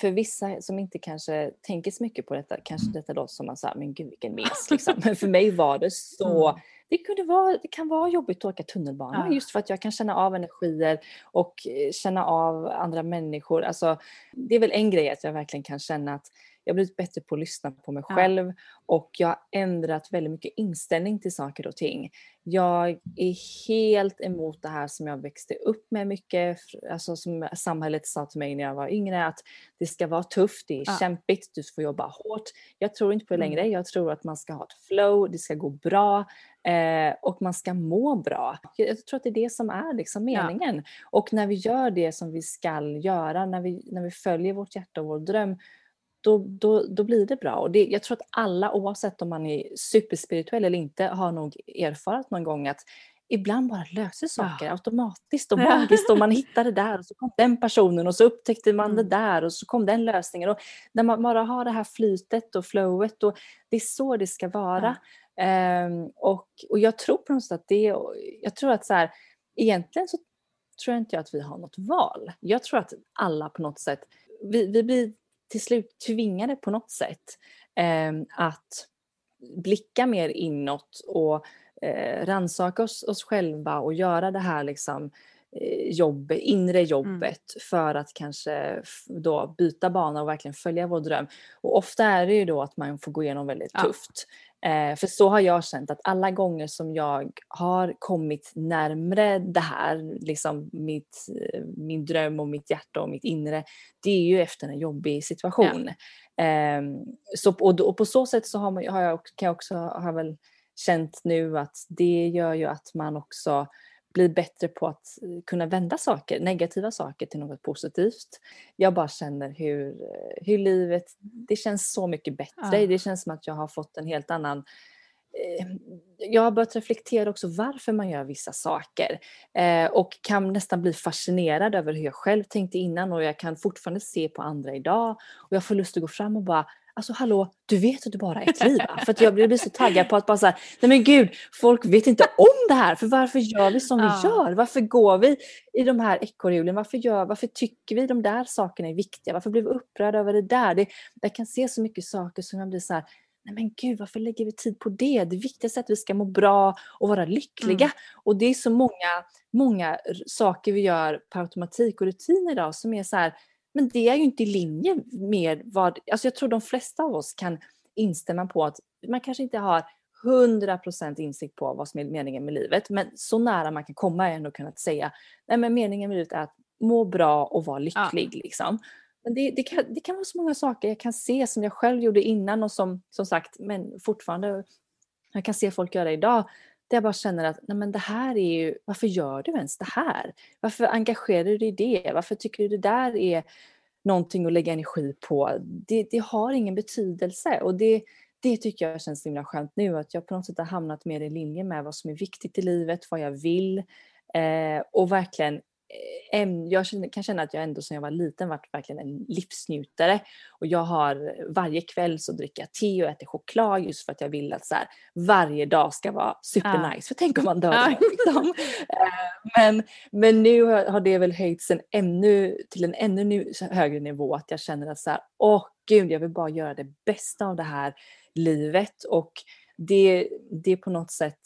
För vissa som inte kanske tänker så mycket på detta, kanske detta låter som att men gud vilken mes liksom. Men för mig var det så mm det, kunde vara, det kan vara jobbigt att åka tunnelbana ja. just för att jag kan känna av energier och eh, känna av andra människor. Alltså, det är väl en grej att jag verkligen kan känna att jag har blivit bättre på att lyssna på mig själv ja. och jag har ändrat väldigt mycket inställning till saker och ting. Jag är helt emot det här som jag växte upp med mycket, alltså som samhället sa till mig när jag var yngre, att det ska vara tufft, det är ja. kämpigt, du får jobba hårt. Jag tror inte på det längre, mm. jag tror att man ska ha ett flow, det ska gå bra eh, och man ska må bra. Jag tror att det är det som är liksom meningen. Ja. Och när vi gör det som vi ska göra, när vi, när vi följer vårt hjärta och vår dröm, då, då, då blir det bra. Och det, jag tror att alla, oavsett om man är superspirituell eller inte, har nog erfarit någon gång att ibland bara löser saker ja. automatiskt och magiskt och man hittar det där och så kom den personen och så upptäckte man mm. det där och så kom den lösningen. Och när man bara har det här flytet och flowet och det är så det ska vara. Ja. Um, och, och jag tror på något sätt att det, jag tror att så här, egentligen så tror jag inte att vi har något val. Jag tror att alla på något sätt, vi, vi blir till slut tvingade på något sätt um, att blicka mer inåt och eh, rannsaka oss, oss själva och göra det här liksom, eh, jobb, inre mm. jobbet mm. för att kanske då byta bana och verkligen följa vår dröm. Och ofta är det ju då att man får gå igenom väldigt ja. tufft. Eh, för så har jag känt att alla gånger som jag har kommit närmre det här, liksom mitt, eh, min dröm och mitt hjärta och mitt inre, det är ju efter en jobbig situation. Ja. Eh, så, och, och, på så sätt så har, man, har jag, kan jag också, har väl känt nu att det gör ju att man också blir bättre på att eh, kunna vända saker, negativa saker till något positivt. Jag bara känner hur, eh, hur livet, det känns så mycket bättre. Ja. Det känns som att jag har fått en helt annan eh, jag har börjat reflektera också varför man gör vissa saker och kan nästan bli fascinerad över hur jag själv tänkte innan och jag kan fortfarande se på andra idag och jag får lust att gå fram och bara Alltså hallå, du vet att du bara är ett liv va? För att jag blir så taggad på att bara så här, nej men gud, folk vet inte om det här. För varför gör vi som ja. vi gör? Varför går vi i de här ekorrhjulen? Varför, varför tycker vi de där sakerna är viktiga? Varför blir vi upprörda över det där? Det, jag kan se så mycket saker som jag blir så här, nej men gud, varför lägger vi tid på det? Det viktigaste är att vi ska må bra och vara lyckliga. Mm. Och det är så många, många saker vi gör på automatik och rutin idag som är så här, men det är ju inte i linje med vad, alltså jag tror de flesta av oss kan instämma på att man kanske inte har 100% insikt på vad som är meningen med livet, men så nära man kan komma är ändå kunnat säga, nej men meningen med livet är att må bra och vara lycklig ja. liksom. Men det, det, kan, det kan vara så många saker jag kan se som jag själv gjorde innan och som, som sagt, men fortfarande, jag kan se folk göra idag, där jag bara känner att nej men det här är ju, varför gör du ens det här? Varför engagerar du dig i det? Varför tycker du det där är någonting att lägga energi på? Det, det har ingen betydelse och det, det tycker jag känns himla skönt nu att jag på något sätt har hamnat mer i linje med vad som är viktigt i livet, vad jag vill eh, och verkligen jag kan känna att jag ändå sedan jag var liten varit verkligen en livsnjutare. Och jag har varje kväll så dricker jag te och äter choklad just för att jag vill att så här, varje dag ska vara supernice. Ja. För tänk om man dör ja. liksom. Eh, men, men nu har det väl höjts en ännu, till en ännu högre nivå att jag känner att så här, åh gud, jag vill bara göra det bästa av det här livet. Och det, det på något sätt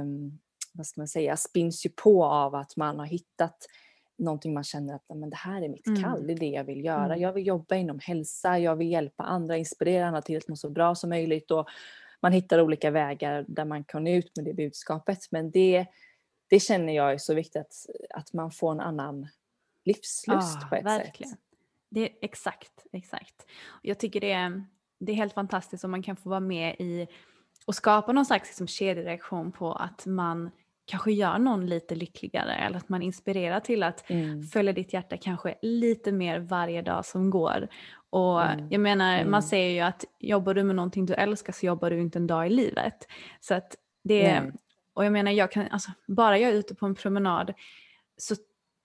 um, vad ska man säga, spins ju på av att man har hittat någonting man känner att men det här är mitt mm. kall, det är det jag vill göra. Mm. Jag vill jobba inom hälsa, jag vill hjälpa andra, inspirera andra till att må så bra som möjligt. Och man hittar olika vägar där man kan nå ut med det budskapet. Men det, det känner jag är så viktigt att, att man får en annan livslust ja, på ett verkligen. sätt. Det är exakt, exakt. Jag tycker det är, det är helt fantastiskt om man kan få vara med i och skapa någon slags liksom kedjereaktion på att man kanske gör någon lite lyckligare eller att man inspirerar till att mm. följa ditt hjärta kanske lite mer varje dag som går. Och mm. jag menar, mm. man säger ju att jobbar du med någonting du älskar så jobbar du inte en dag i livet. Så att det, och jag menar, jag kan, alltså, bara jag är ute på en promenad så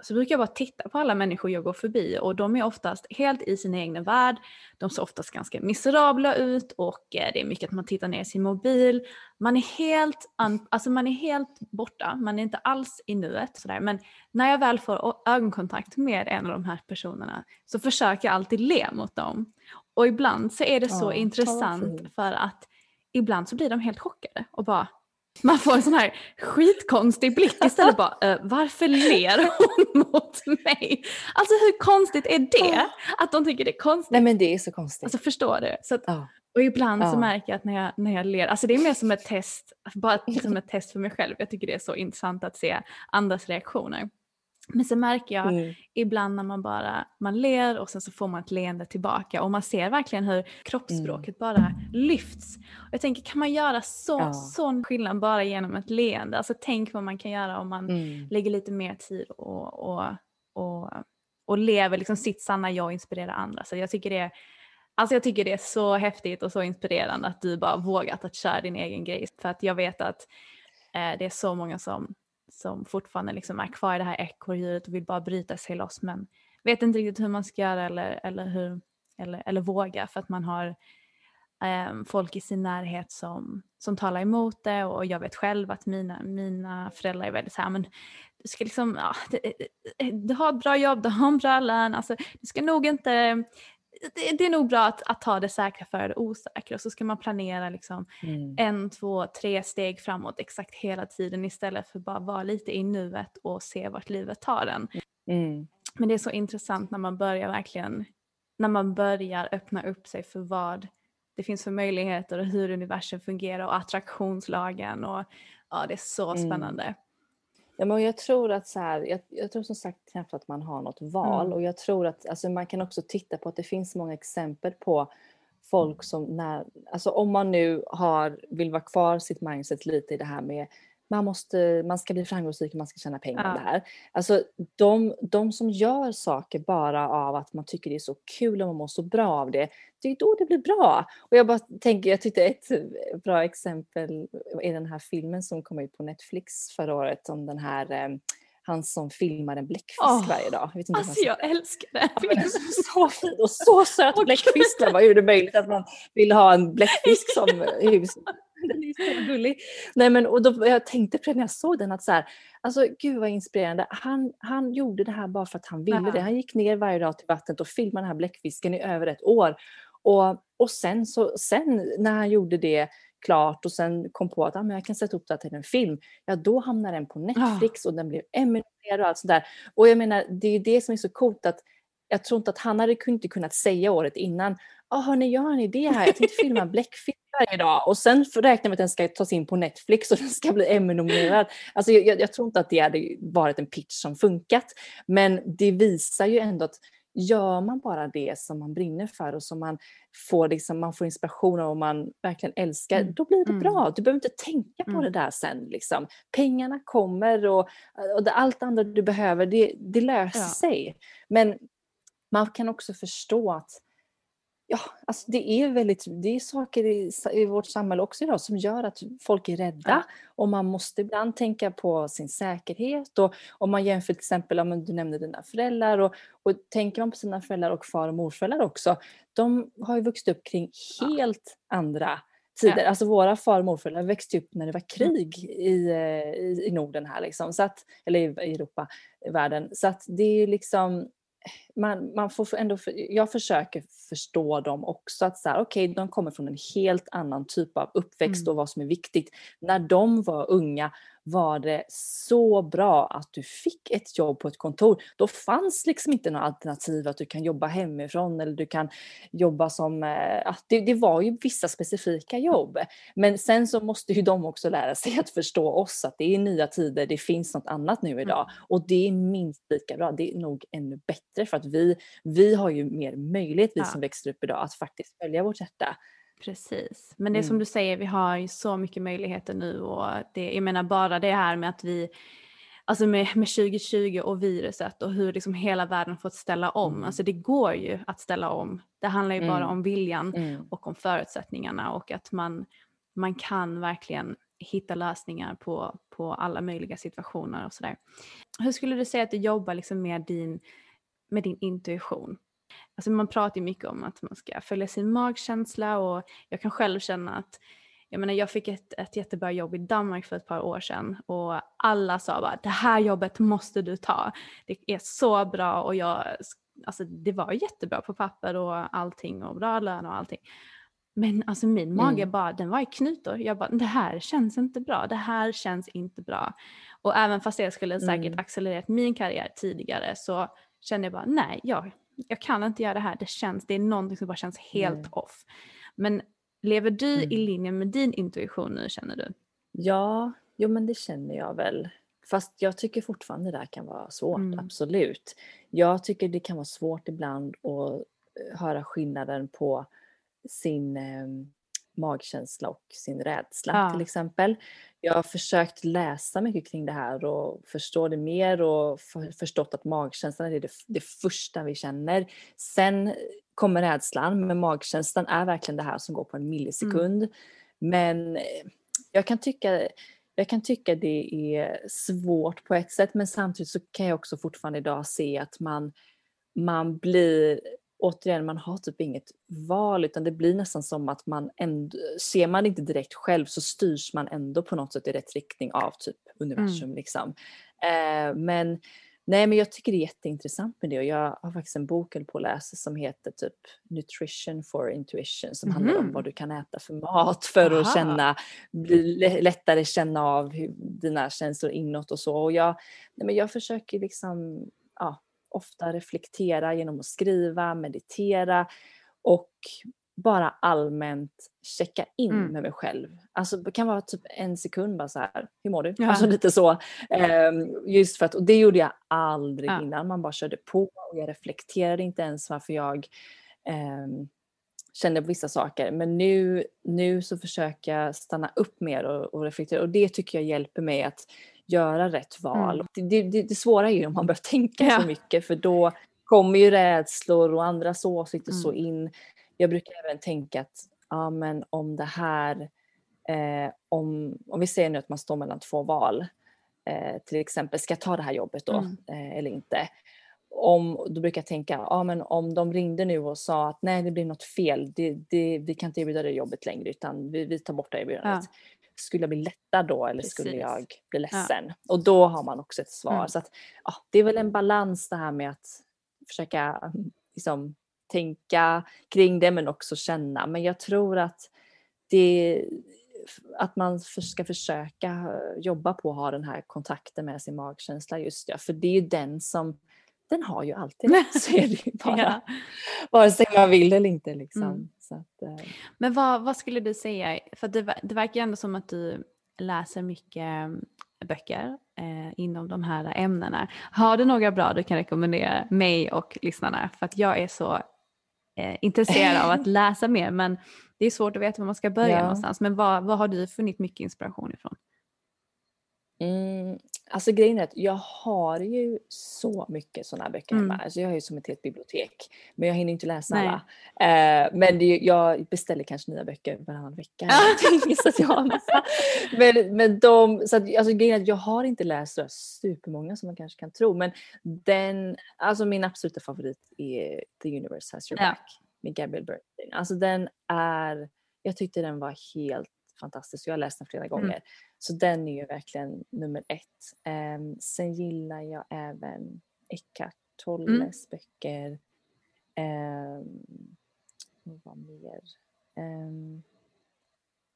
så brukar jag bara titta på alla människor jag går förbi och de är oftast helt i sin egen värld. De ser oftast ganska miserabla ut och eh, det är mycket att man tittar ner i sin mobil. Man är helt, alltså man är helt borta, man är inte alls i nuet. Sådär. Men när jag väl får ögonkontakt med en av de här personerna så försöker jag alltid le mot dem. Och ibland så är det så ja, intressant för att ibland så blir de helt chockade och bara man får en sån här skitkonstig blick istället bara, uh, varför ler hon mot mig? Alltså hur konstigt är det? Att de tycker det är konstigt. Nej men det är så konstigt. Alltså förstår du? Så att. Och ibland så märker jag att när jag, när jag ler, alltså det är mer som ett test, bara som ett test för mig själv. Jag tycker det är så intressant att se andras reaktioner. Men så märker jag mm. ibland när man bara man ler och sen så får man ett leende tillbaka och man ser verkligen hur kroppsspråket mm. bara lyfts. Och jag tänker kan man göra så, ja. sån skillnad bara genom ett leende? Alltså tänk vad man kan göra om man mm. lägger lite mer tid och, och, och, och lever liksom sitt sanna jag och inspirerar andra. Så jag tycker det är Alltså jag tycker det är så häftigt och så inspirerande att du bara vågat att köra din egen grej. För att jag vet att eh, det är så många som, som fortfarande liksom är kvar i det här ekorrhjulet och vill bara bryta sig loss men vet inte riktigt hur man ska göra eller, eller, hur, eller, eller våga för att man har eh, folk i sin närhet som, som talar emot det och jag vet själv att mina, mina föräldrar är väldigt så här, men du ska liksom, ja, du har ett bra jobb, du har en bra lön, alltså du ska nog inte det, det, är nog bra att, att, ta det säkra för det osäkra och så ska man planera liksom mm. en, två, tre steg framåt exakt hela tiden istället för bara vara lite i nuet och se vart livet tar en. Mm. Men det är så intressant när man börjar verkligen, när man börjar öppna upp sig för vad det finns för möjligheter och hur universum fungerar och attraktionslagen och ja, det är så mm. spännande. Ja, men jag tror att så här, jag, jag, tror som sagt knappt att man har något val mm. och jag tror att alltså, man kan också titta på att det finns många exempel på folk som när, alltså om man nu har, vill vara kvar sitt mindset lite i det här med man, måste, man ska bli framgångsrik och man ska tjäna pengar. Ja. Det här. Alltså, de, de som gör saker bara av att man tycker det är så kul och man mår så bra av det, det är då det blir bra. Och jag bara tänker, jag tyckte ett bra exempel är den här filmen som kom ut på Netflix förra året om den här eh, han som filmar en bläckfisk oh, varje dag. Jag vet inte alltså jag älskar den filmen. så fin och så söt bläckfisk. Vad är det möjligt att man vill ha en bläckfisk som hus? Den är så gullig. Nej, men, och då, jag tänkte på det när jag såg den att så här, alltså gud vad inspirerande. Han, han gjorde det här bara för att han ville Aha. det. Han gick ner varje dag till vattnet och filmade den här bläckfisken i över ett år. Och, och sen, så, sen när han gjorde det klart och sen kom på att ah, men jag kan sätta upp det till en film, ja då hamnar den på Netflix och den blir Emmy och allt sådär. Och jag menar, det är det som är så coolt att jag tror inte att han hade inte kunnat säga året innan, ja ah, hörni jag har en idé här, jag tänkte filma en bläckfisk varje dag och sen räknar med att den ska tas in på Netflix och den ska bli Emmy-nominerad. Alltså jag, jag, tror inte att det hade varit en pitch som funkat, men det visar ju ändå att gör man bara det som man brinner för och som man får, liksom, man får inspiration av och man verkligen älskar, mm. då blir det bra. Mm. Du behöver inte tänka på mm. det där sen. Liksom. Pengarna kommer och, och det, allt andra du behöver, det, det löser ja. sig. Men man kan också förstå att ja, alltså det är väldigt, det är saker i, i, vårt samhälle också idag som gör att folk är rädda ja. och man måste ibland tänka på sin säkerhet och om man jämför till exempel, om du nämnde dina föräldrar och, och tänker man på sina föräldrar och far och morföräldrar också, de har ju vuxit upp kring helt ja. andra tider. Ja. Alltså våra far och morföräldrar växte upp när det var mm. krig i, eh, i, i Norden här liksom, så att, eller i Europa, i världen. Så att det är liksom man, man får ändå, jag försöker förstå dem också. att Okej, okay, de kommer från en helt annan typ av uppväxt mm. och vad som är viktigt. När de var unga var det så bra att du fick ett jobb på ett kontor. Då fanns liksom inte några alternativ att du kan jobba hemifrån eller du kan jobba som... Eh, det, det var ju vissa specifika jobb. Men sen så måste ju de också lära sig att förstå oss, att det är nya tider, det finns något annat nu idag. Och det är minst lika bra, det är nog ännu bättre för att vi, vi har ju mer möjlighet, vi som växer upp idag, att faktiskt följa vårt hjärta. Precis, men det är mm. som du säger, vi har ju så mycket möjligheter nu och det, jag menar bara det här med att vi, alltså med, med 2020 och viruset och hur liksom hela världen fått ställa om, mm. alltså det går ju att ställa om. Det handlar ju mm. bara om viljan mm. och om förutsättningarna och att man, man kan verkligen hitta lösningar på, på alla möjliga situationer och sådär. Hur skulle du säga att du jobbar liksom med, din, med din intuition? Alltså man pratar ju mycket om att man ska följa sin magkänsla och jag kan själv känna att jag menar jag fick ett, ett jättebra jobb i Danmark för ett par år sedan och alla sa bara det här jobbet måste du ta. Det är så bra och jag, alltså det var jättebra på papper och allting och bra lön och allting. Men alltså min mage mm. bara, den var i knutor. Jag bara, det här känns inte bra, det här känns inte bra. Och även fast jag skulle säkert mm. accelererat min karriär tidigare så kände jag bara, nej, jag, jag kan inte göra det här, det känns, det är någonting som bara känns helt mm. off. Men lever du mm. i linje med din intuition nu känner du? Ja, jo men det känner jag väl. Fast jag tycker fortfarande det där kan vara svårt, mm. absolut. Jag tycker det kan vara svårt ibland att eh, höra skillnaden på sin eh, magkänsla och sin rädsla ja. till exempel. Jag har försökt läsa mycket kring det här och förstå det mer och för, förstått att magkänslan är det, det första vi känner. Sen kommer rädslan, men magkänslan är verkligen det här som går på en millisekund. Mm. Men eh, jag kan tycka jag kan tycka det är svårt på ett sätt men samtidigt så kan jag också fortfarande idag se att man, man blir, återigen man har typ inget val utan det blir nästan som att man ändå, ser man inte direkt själv så styrs man ändå på något sätt i rätt riktning av typ universum mm. liksom. Eh, men Nej men jag tycker det är jätteintressant med det och jag har faktiskt en bok på att läsa som heter typ Nutrition for Intuition som mm. handlar om mhm. vad du kan äta för mat för Aha. att känna, lättare känna av dina känslor inåt och så. Och jag, nej men jag försöker liksom ja, ofta reflektera genom att skriva, meditera och bara allmänt checka in mm. med mig själv. Alltså det kan vara typ en sekund bara så här, hur mår du? Ja. Alltså lite så. Um, just för att, och det gjorde jag aldrig ja. innan, man bara körde på och jag reflekterade inte ens varför jag um, kände på vissa saker. Men nu, nu så försöker jag stanna upp mer och, och reflektera och det tycker jag hjälper mig att göra rätt val. Mm. Det, det, det, svåra är ju om man börjar tänka ja. så mycket för då kommer ju rädslor och andras åsikter mm. så in jag brukar även tänka att ja, men om det här, eh, om, om vi säger nu att man står mellan två val, eh, till exempel ska jag ta det här jobbet då mm. eh, eller inte? Om, då brukar jag tänka, ja men om de ringde nu och sa att nej det blir något fel, det, det, vi kan inte erbjuda det jobbet längre utan vi, vi tar bort det erbjudandet. Ja. Skulle jag bli lättad då eller Precis. skulle jag bli ledsen? Ja. Och då har man också ett svar. Mm. Så att, ja, det är väl en balans det här med att försöka liksom, tänka kring det men också känna. Men jag tror att det att man ska försöka jobba på att ha den här kontakten med sin magkänsla just ja, för det är ju den som den har ju alltid rätt så är det ju bara ja. vare sig man vill eller inte liksom. Mm. Att, eh. Men vad, vad skulle du säga, för det, det verkar ändå som att du läser mycket mm, böcker eh, inom de här ämnena. Har du några bra du kan rekommendera mig och lyssnarna? För att jag är så eh, intresserad av att läsa mer men det är svårt att veta var man ska börja ja. någonstans. Men vad, vad har du funnit mycket inspiration ifrån? Mm, alltså grejen är att jag har ju så mycket sådana böcker hemma. Mm. Alltså jag har ju som ett helt bibliotek. Men jag hinner inte läsa Nej. alla. Eh, men det, jag beställer kanske nya böcker varannan vecka. så att jag har massa. Men, men de, så att, alltså grejen är att jag har inte läst så supermånga som man kanske kan tro. Men den, alltså min absoluta favorit är The Universe Has Your Back med Gabrielle Bernstein. Alltså den är, jag tyckte den var helt fantastisk. Jag har läst den flera mm. gånger. Mm. Så den är ju verkligen nummer ett. Um, sen gillar jag även Eckart Tolles mm. böcker. Um, vad mer? Um,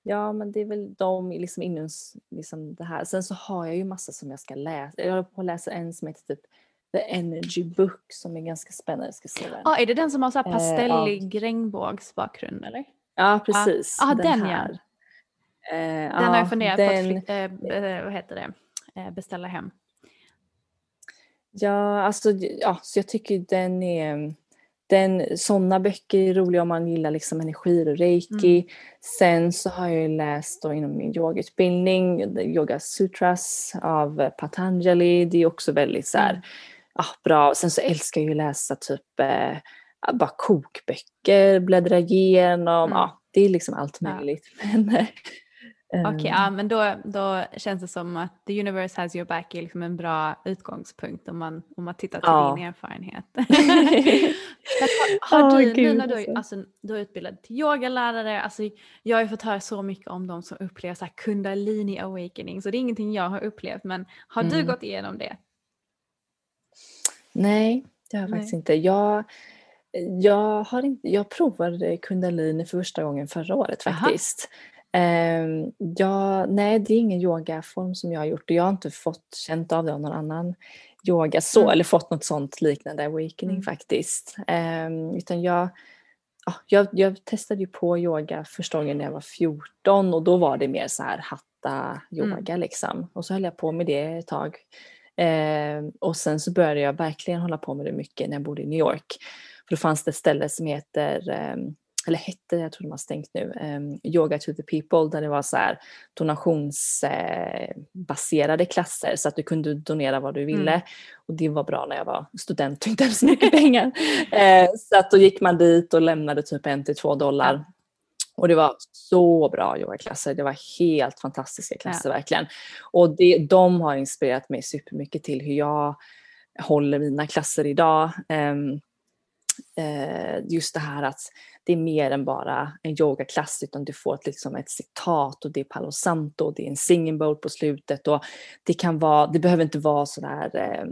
ja men det är väl de liksom inom liksom det här. Sen så har jag ju massa som jag ska läsa. Jag håller på att läsa en som heter typ The Energy Book som är ganska spännande. Jag ska se den. Ah, är det den som har så här pastellig uh, regnbågsbakgrund eller? Ja precis. Ah, den, den ja. Eh, den ja, har jag funderat den, på att äh, vad heter det? Äh, beställa hem. Ja, alltså ja, så jag tycker den är den, sådana böcker är roliga om man gillar liksom energi och reiki. Mm. Sen så har jag läst då inom min yogautbildning, Yoga Sutras av Patanjali. Det är också väldigt så här, ah, bra. Sen så älskar jag ju läsa typ eh, bara kokböcker, bläddra igenom. Mm. Ah, det är liksom allt möjligt. Ja. Men, Okej, okay, ja, men då, då känns det som att the universe has your back är liksom en bra utgångspunkt om man, om man tittar till ja. din erfarenhet. har, har du, oh, nu när du, alltså, du är utbildad till yogalärare, alltså, jag har fått höra så mycket om de som upplever så här kundalini awakening, så det är ingenting jag har upplevt, men har mm. du gått igenom det? Nej, det har jag Nej. faktiskt inte. Jag, jag, har inte, jag provade kundalini för första gången förra året faktiskt. Aha. Um, ja, nej, det är ingen yogaform som jag har gjort och jag har inte fått känt av det av någon annan yoga så, mm. eller fått något sånt liknande awakening mm. faktiskt. Um, utan jag, ja, jag, jag, testade ju på yoga första gången när jag var 14 och då var det mer så här hatta yoga mm. liksom. Och så höll jag på med det ett tag. Um, och sen så började jag verkligen hålla på med det mycket när jag bodde i New York. För då fanns det ett ställe som heter eller hette, jag tror de har stängt nu, um, Yoga to the people där det var så här donationsbaserade eh, klasser så att du kunde donera vad du ville. Mm. Och det var bra när jag var student och inte hade så mycket pengar. Eh, så att då gick man dit och lämnade typ en till två dollar. Och det var så bra yogaklasser. Det var helt fantastiska klasser ja. verkligen. Och det, de har inspirerat mig supermycket till hur jag håller mina klasser idag. Um, just det här att det är mer än bara en yogaklass utan du får ett, liksom ett citat och det är Palo Santo och det är en singing bowl på slutet och det kan vara, det behöver inte vara sådär eh,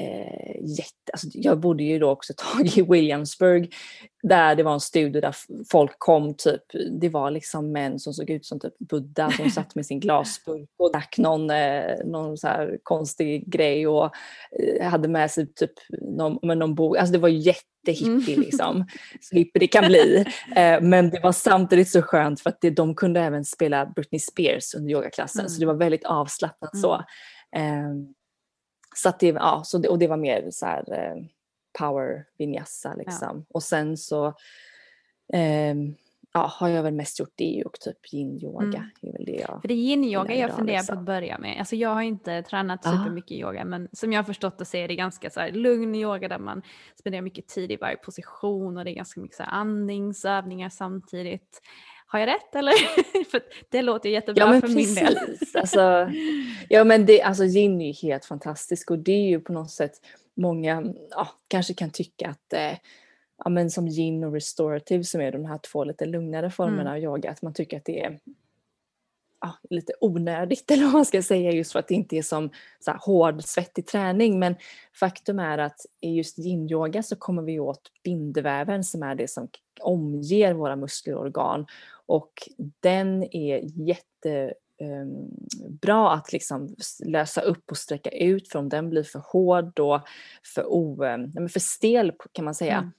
eh, jätte, alltså jag bodde ju då också ett tag i Williamsburg där det var en studio där folk kom typ, det var liksom män som såg ut som typ Buddha som satt med sin glasburk och drack någon, eh, någon så här konstig grej och eh, hade med sig typ någon, någon bok, alltså det var jättehippie mm. liksom, så hippie det kan bli. Eh, men det var samtidigt så skönt för att det, de kunde även spela Britney Spears under yogaklassen mm. så det var väldigt avslappnat mm. så. Um, så att det, ja, så det, och det var mer så här eh, power vinyasa liksom. Ja. Och sen så eh, ja, har jag väl mest gjort det och typ yin-yoga. Mm. Är väl det jag För det är yin-yoga jag funderar liksom. på att börja med. Alltså jag har inte tränat ah. supermycket yoga men som jag har förstått det så är det ganska så här lugn yoga där man spenderar mycket tid i varje position och det är ganska mycket så andningsövningar samtidigt. Har jag rätt eller? för det låter jättebra ja, för precis. min del. alltså, ja men det, alltså gin är ju helt fantastisk och det är ju på något sätt många ja, kanske kan tycka att eh, ja, men som yin och restorative som är de här två lite lugnare formerna mm. av yoga, att man tycker att det är ja, lite onödigt eller vad man ska säga just för att det inte är som så här, hård svettig träning. Men faktum är att i just yin-yoga så kommer vi åt bindväven som är det som omger våra muskler och organ och den är jättebra ehm, att liksom lösa upp och sträcka ut för om den blir för hård och för, o, ehm, för stel kan man säga. Mm.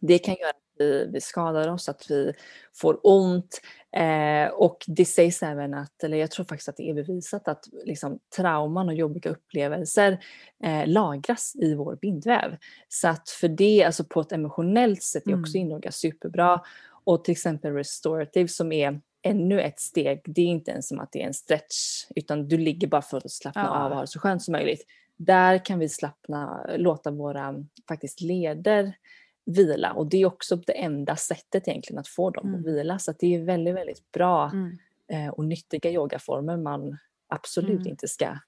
Det kan göra att vi, vi skadar oss, att vi får ont. Eh, och det sägs även att, eller jag tror faktiskt att det är bevisat att liksom, trauman och jobbiga upplevelser eh, lagras i vår bindväv. Så att för det, alltså på ett emotionellt sätt, är också mm. inyoga superbra. Och till exempel restorative som är ännu ett steg, det är inte ens som att det är en stretch utan du ligger bara för att slappna ja. av och ha det så skönt som möjligt. Där kan vi slappna, låta våra faktiskt leder vila och det är också det enda sättet egentligen att få dem mm. att vila så att det är väldigt, väldigt bra mm. eh, och nyttiga yogaformer man absolut mm. inte ska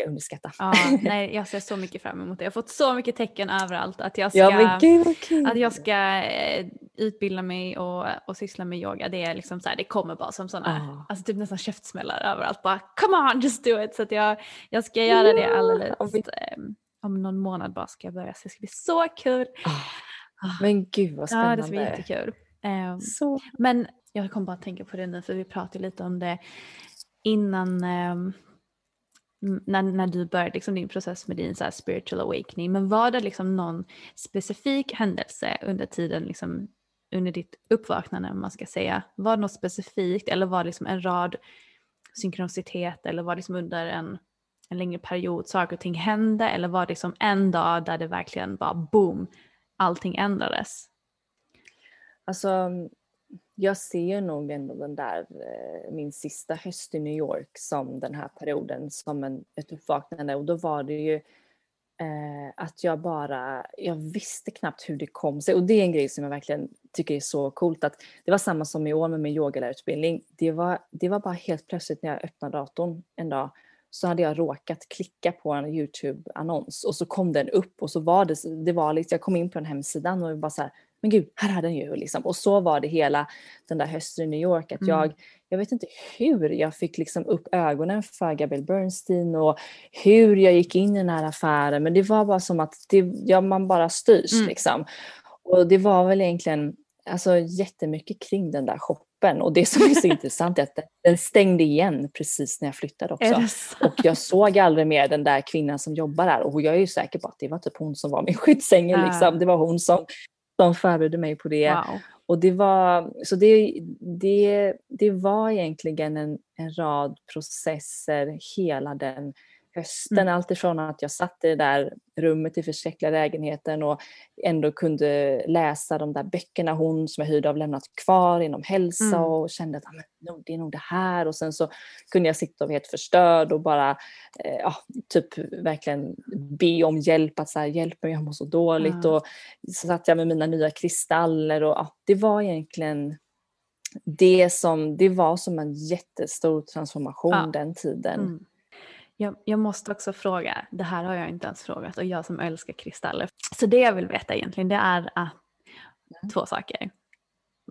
ska underskatta. Ja, nej, jag ser så mycket fram emot det. Jag har fått så mycket tecken överallt att jag ska, ja, Gud, att jag ska eh, utbilda mig och, och syssla med yoga. Det, är liksom så här, det kommer bara som sådana, oh. alltså typ nästan käftsmällar överallt. Bara come on just do it. Så att jag, jag ska göra ja, det alldeles vi... um, om någon månad bara ska jag börja. Så det ska bli så kul. Oh. Men gud vad spännande. Ja, det ska bli jättekul. Um, så. Men jag kom bara att tänka på det nu för vi pratade lite om det innan um, när, när du började liksom din process med din så spiritual awakening. Men var det liksom någon specifik händelse under tiden, liksom, under ditt uppvaknande om man ska säga? Var det något specifikt eller var det liksom en rad synkronicitet eller var det liksom under en, en längre period saker och ting hände eller var det liksom en dag där det verkligen bara boom, allting ändrades? Alltså jag ser nog ändå den där, eh, min sista höst i New York som den här perioden som en, ett uppvaknande och då var det ju eh, att jag bara, jag visste knappt hur det kom sig och det är en grej som jag verkligen tycker är så coolt att det var samma som i år med min yogalärarutbildning. Det var, det var bara helt plötsligt när jag öppnade datorn en dag så hade jag råkat klicka på en Youtube-annons och så kom den upp och så var det, det var liksom, jag kom in på den hemsidan och bara så här, men gud, här hade den ju liksom. Och så var det hela den där hösten i New York att mm. jag, jag vet inte hur jag fick liksom upp ögonen för Gabrielle Bernstein och hur jag gick in i den här affären. Men det var bara som att det, ja, man bara styrs mm. liksom. Och det var väl egentligen alltså, jättemycket kring den där shoppen. Och det som är så intressant är att den stängde igen precis när jag flyttade också. Och jag såg aldrig mer den där kvinnan som jobbar där. Och jag är ju säker på att det var typ hon som var min skyddsängel. Liksom. Det var hon som de förberedde mig på det. Wow. Och det var, så det, det, det var egentligen en, en rad processer hela den hösten. Mm. Alltifrån att jag satt i det där rummet i förskräckliga lägenheten och ändå kunde läsa de där böckerna hon som jag hyrde av lämnat kvar inom hälsa Mm. och kände att ah, men, det är nog det här. Och sen så kunde jag sitta och vara helt förstörd och bara eh, ja, typ verkligen be om hjälp. Att så här, hjälp mig, jag mår så dåligt. Ja. Och så satt jag med mina nya kristaller och ja, det var egentligen det som, det var som en jättestor transformation Ja. den tiden. Mm. Jag, jag måste också fråga, det här har jag inte ens frågat och jag som älskar kristaller. Så det jag vill veta egentligen det är att, två saker.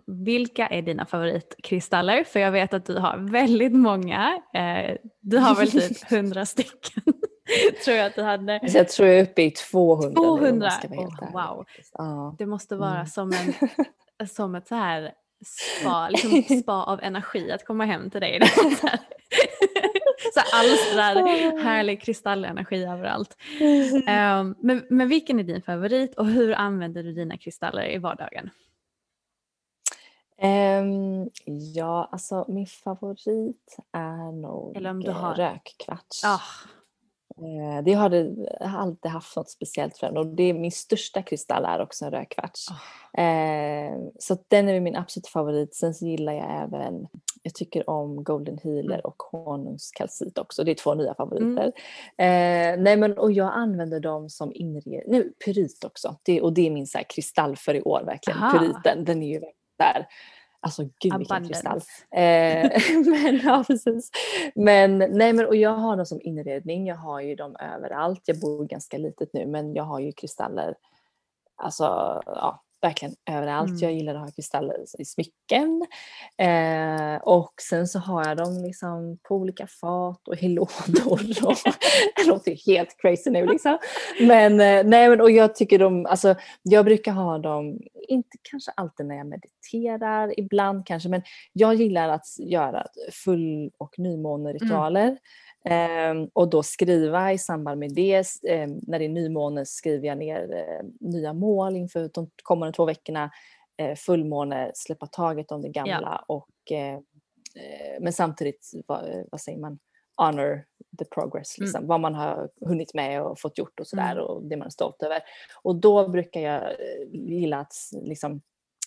Vilka är dina favoritkristaller? För jag vet att du har väldigt många. Eh, du har väl typ hundra stycken. Tror jag att du hade. Så jag tror jag är uppe i 200 nu, om 200? jag ska vara helt Åh, ärlig wow. Ja. Det måste vara Mm. som, en, som ett så här spa, liksom spa av energi att komma hem till dig. Så alstrad härlig kristallenergi överallt. Ehm, men, men vilken är din favorit och hur använder du dina kristaller i vardagen? Ehm, ja, alltså min favorit är nog Eller om du har- rökkvarts. Ah, Eh, Det har, det, jag har alltid haft något speciellt för den och det är min största kristall är också en rökkvarts. Ah. Eh, så den är min absoluta favorit. Sen så gillar jag även, jag tycker om Golden Healer Mm. och honungskalcit också. Det är två nya favoriter. Eh, nej men och jag använder dem som inredning, nej pyrit också. Det, och det är min så kristall för i år verkligen. Aha. Pyriten, den är ju där. Alltså gud vilken kristall. Eh, men, ja, precis. men, nej, men och jag har dem som inredning. Jag har ju dem överallt. Jag bor ganska litet nu men jag har ju kristaller alltså, ja, verkligen överallt. Mm. Jag gillar att ha kristaller i smycken. Eh, och sen så har jag dem liksom på olika fat och i lådor. Och, det låter helt crazy nu liksom. Men, eh, nej, men och jag tycker de, alltså, jag brukar ha dem, inte kanske alltid när jag mediterar, ibland kanske, men jag gillar att göra full och nymåneritualer. Ehm, och då skriva i samband med det. ehm, när det är nymåne skriver jag ner eh, nya mål inför de kommande två veckorna. Eh, fullmåne, släppa taget om det gamla och eh, men samtidigt, vad, vad säger man, honor the progress, Mm. liksom, vad man har hunnit med och fått gjort och sådär Mm. och det man är stolt över. Och då brukar jag gilla att liksom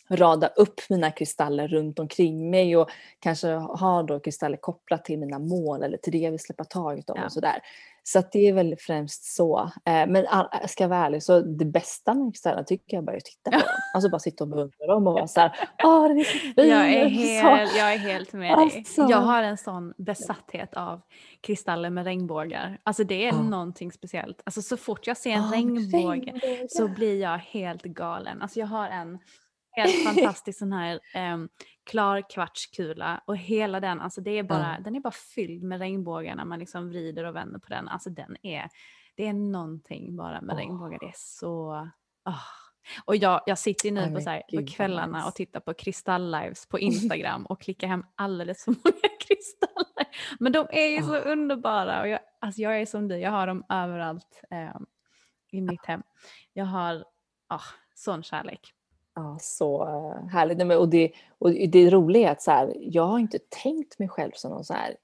rada upp mina kristaller runt omkring mig och kanske ha då kristaller kopplat till mina mål eller till det jag vill släppa taget om Ja. och sådär. Så att det är väl främst så. Eh, Men all- jag ska vara ärlig, så det bästa med kristallerna tycker jag bara är att titta på dem. Alltså bara sitta och beundra dem och vara så här, åh den är så fin. Jag är, så. helt, jag är helt med dig. Alltså. Jag har en sån besatthet av kristaller med regnbågar. Alltså det är Ja. någonting speciellt. Alltså så fort jag ser en Ah, regnbåge så blir jag helt galen. Alltså jag har en helt fantastisk sån här um, klar kvartskula och hela den, alltså det är bara, Ja. den är bara fylld med regnbågar när man liksom vrider och vänder på den. Alltså den är, det är någonting bara med Åh. regnbågar. Det är så, ah. Och jag, jag sitter ju nu på, så här, på kvällarna nice. och tittar på kristall-lives på Instagram och klickar hem alldeles för många kristaller. Men de är ju så Ah. underbara och jag, alltså jag är som du, jag har dem överallt eh, i mitt hem. Jag har ah, sån kärlek. Ja, så eh, härligt. Och, det, och det roliga är att så här, jag har inte tänkt mig själv som någon så här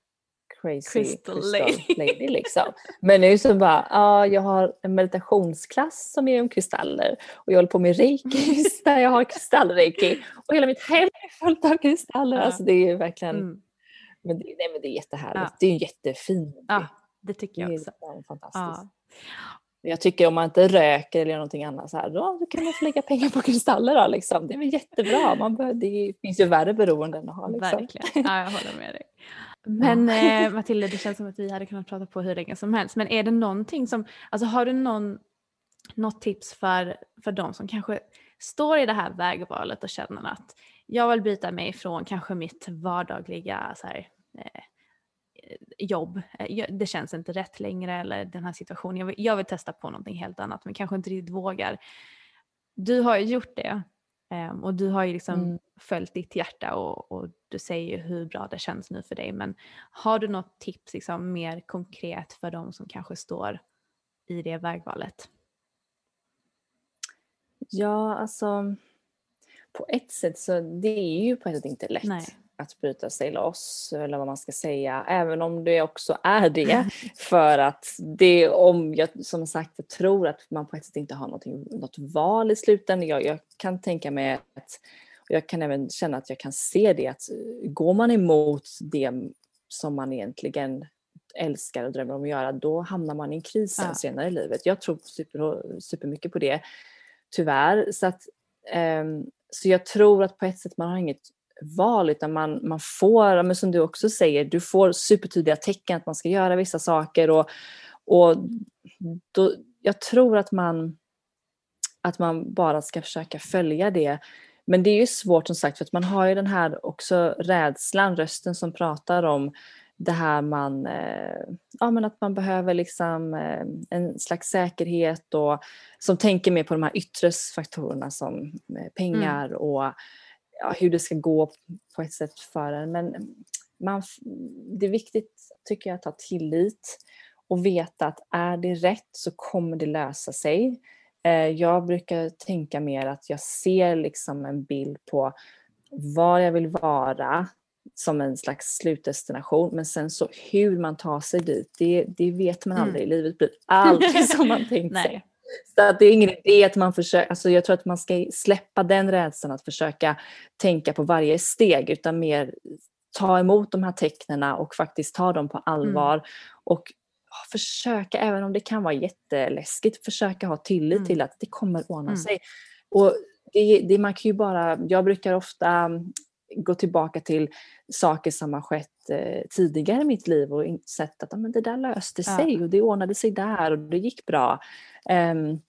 crazy Crystal crystal, lady. lady. liksom. Men nu så bara, ja, jag har en meditationsklass som är om kristaller och jag håller på med reiki där jag har kristallreiki och hela mitt hem är fullt av kristaller. Ja. Alltså det är verkligen, Mm. men det, nej, men det är jättehärligt. Ja. Det är ju jättefint. Ja, det tycker det jag är också. fantastiskt. Ja. Jag tycker om man inte röker eller någonting annat så här, då, kan man få lägga pengar på kristaller då, liksom. Det är väl jättebra. Man bör, det finns ju värre beroenden att ha. Liksom. Verkligen. Ja, jag håller med dig. Men eh, Matilda, det känns som att vi hade kunnat prata på hur länge som helst. Men är det någonting som, alltså har du någon, något tips för, för de som kanske står i det här vägvalet och känner att jag vill byta mig från kanske mitt vardagliga så här, eh, jobb. Eh, Det känns inte rätt längre eller den här situationen. Jag vill, jag vill testa på någonting helt annat men kanske inte riktigt vågar. Du har ju gjort det ehm, och du har ju liksom Mm. följt ditt hjärta och, och du säger ju hur bra det känns nu för dig. Men har du något tips liksom mer konkret för de som kanske står i det vägvalet? Ja, alltså på ett sätt så det är ju på ett sätt inte lätt. Nej. Att bryta sig loss eller vad man ska säga, även om det också är det. För att det om jag som sagt jag tror att man på ett sätt inte har något val i slutändan. Jag, jag kan tänka mig att jag kan även känna att jag kan se det att går man emot det som man egentligen älskar och drömmer om att göra, då hamnar man i en kris ja. senare i livet. Jag tror super, supermycket på det, tyvärr. Så, att, um, så jag tror att på ett sätt man har inget val utan man, man får, men som du också säger, du får supertydliga tecken att man ska göra vissa saker och, och då, jag tror att man, att man bara ska försöka följa det. Men det är ju svårt som sagt för att man har ju den här också rädslan, rösten som pratar om det här man, eh, ja men att man behöver liksom eh, en slags säkerhet och som tänker mer på de här yttre faktorerna som eh, pengar mm. och ja, hur det ska gå på ett sätt för en. Men man, det är viktigt tycker jag att ha tillit och veta att är det rätt så kommer det lösa sig. Jag brukar tänka mer att jag ser liksom en bild på var jag vill vara som en slags slutdestination. Men sen så hur man tar sig dit, det, det vet man aldrig. Mm. Livet blir aldrig som man tänkt sig. Så att det är ingen idé att man försöker, alltså jag tror att man ska släppa den rädslan att försöka tänka på varje steg utan mer ta emot de här tecknen och faktiskt ta dem på allvar. Mm. Och försöka, även om det kan vara jätteläskigt, försöka ha tillit mm. till att det kommer ordna mm. sig. Och det, det, man kan ju bara, jag brukar ofta gå tillbaka till saker som har skett eh, tidigare i mitt liv och sett att men det där löste sig ja. och det ordnade sig där och det gick bra. Um,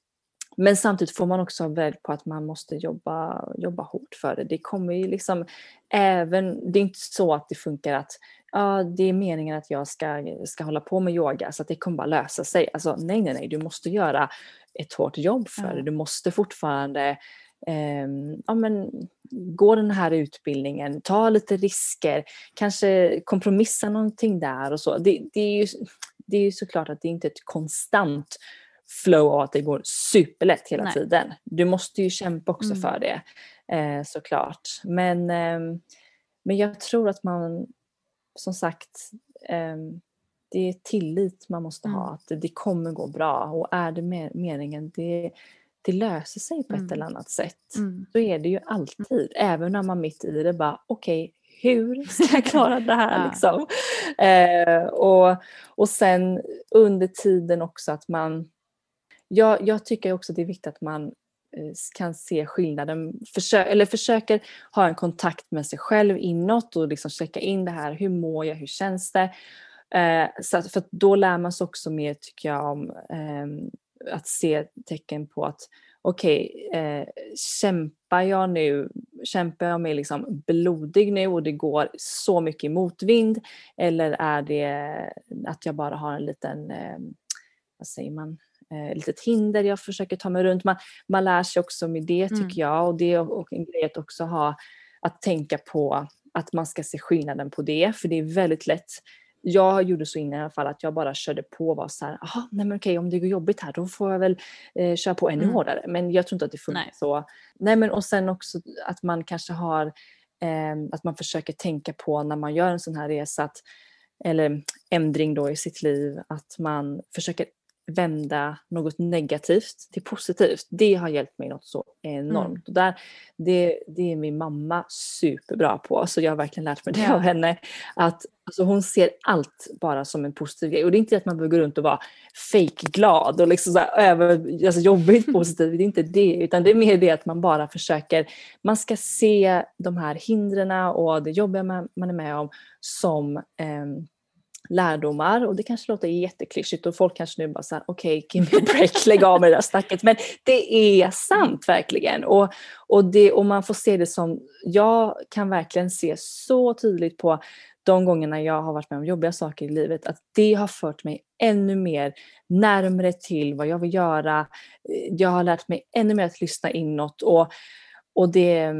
men samtidigt får man också vara på att man måste jobba, jobba hårt för det. Det kommer ju liksom även, det är inte så att det funkar att ja, det är meningen att jag ska, ska hålla på med yoga så att det kommer bara lösa sig. Alltså nej, nej, nej, du måste göra ett hårt jobb för det. Du måste fortfarande ja, men, gå den här utbildningen, ta lite risker, kanske kompromissa någonting där och så. Det, det, är, ju, det är ju såklart att det inte är ett konstant flow av att det går superlätt hela Nej. tiden. Du måste ju kämpa också mm. för det eh, såklart. Men, eh, men jag tror att man som sagt eh, det är tillit man måste mm. ha, att det kommer gå bra och är det meningen, det, det löser sig på ett mm. eller annat sätt. Mm. Så är det ju alltid, även när man mitt i det bara okej, okay, hur ska jag klara det här? ja. liksom? eh, och, och sen under tiden också att man, jag, jag tycker också det är viktigt att man eh, kan se skillnaden, försö eller försöker ha en kontakt med sig själv inåt och liksom checka in det här, hur mår jag, hur känns det? Eh, så att, för då lär man sig också mer tycker jag om eh, att se tecken på att okej, okay, eh, kämpar jag nu, kämpar jag med liksom blodig nu och det går så mycket motvind eller är det att jag bara har en liten, eh, vad säger man, eh, litet hinder jag försöker ta mig runt. Man, man lär sig också med det tycker mm. jag och det är och en grej att också ha att tänka på att man ska se skillnaden på det för det är väldigt lätt jag gjorde så innan i alla fall att jag bara körde på och var så här, aha, nej men okej om det går jobbigt här då får jag väl eh, köra på ännu mm. hårdare. Men jag tror inte att det funkar så. Nej men och sen också att man kanske har, eh, att man försöker tänka på när man gör en sån här resa, att, eller ändring då i sitt liv, att man försöker vända något negativt till positivt. Det har hjälpt mig något så enormt. Mm. Och där, det, det är min mamma superbra på, så jag har verkligen lärt mig det ja. av henne. Att alltså, hon ser allt bara som en positiv grej. Och det är inte att man behöver gå runt och vara fake-glad och liksom så över, alltså, jobbigt positiv, det är inte det. Utan det är mer det att man bara försöker, man ska se de här hindren och det jobbiga man, man är med om som eh, lärdomar och det kanske låter jätteklyschigt och folk kanske nu bara såhär okej, okay, give me a break, lägg av med det där snacket. Men det är sant verkligen och, och, det, och man får se det som, jag kan verkligen se så tydligt på de gångerna jag har varit med om jobbiga saker i livet, att det har fört mig ännu mer närmre till vad jag vill göra. Jag har lärt mig ännu mer att lyssna inåt och och det,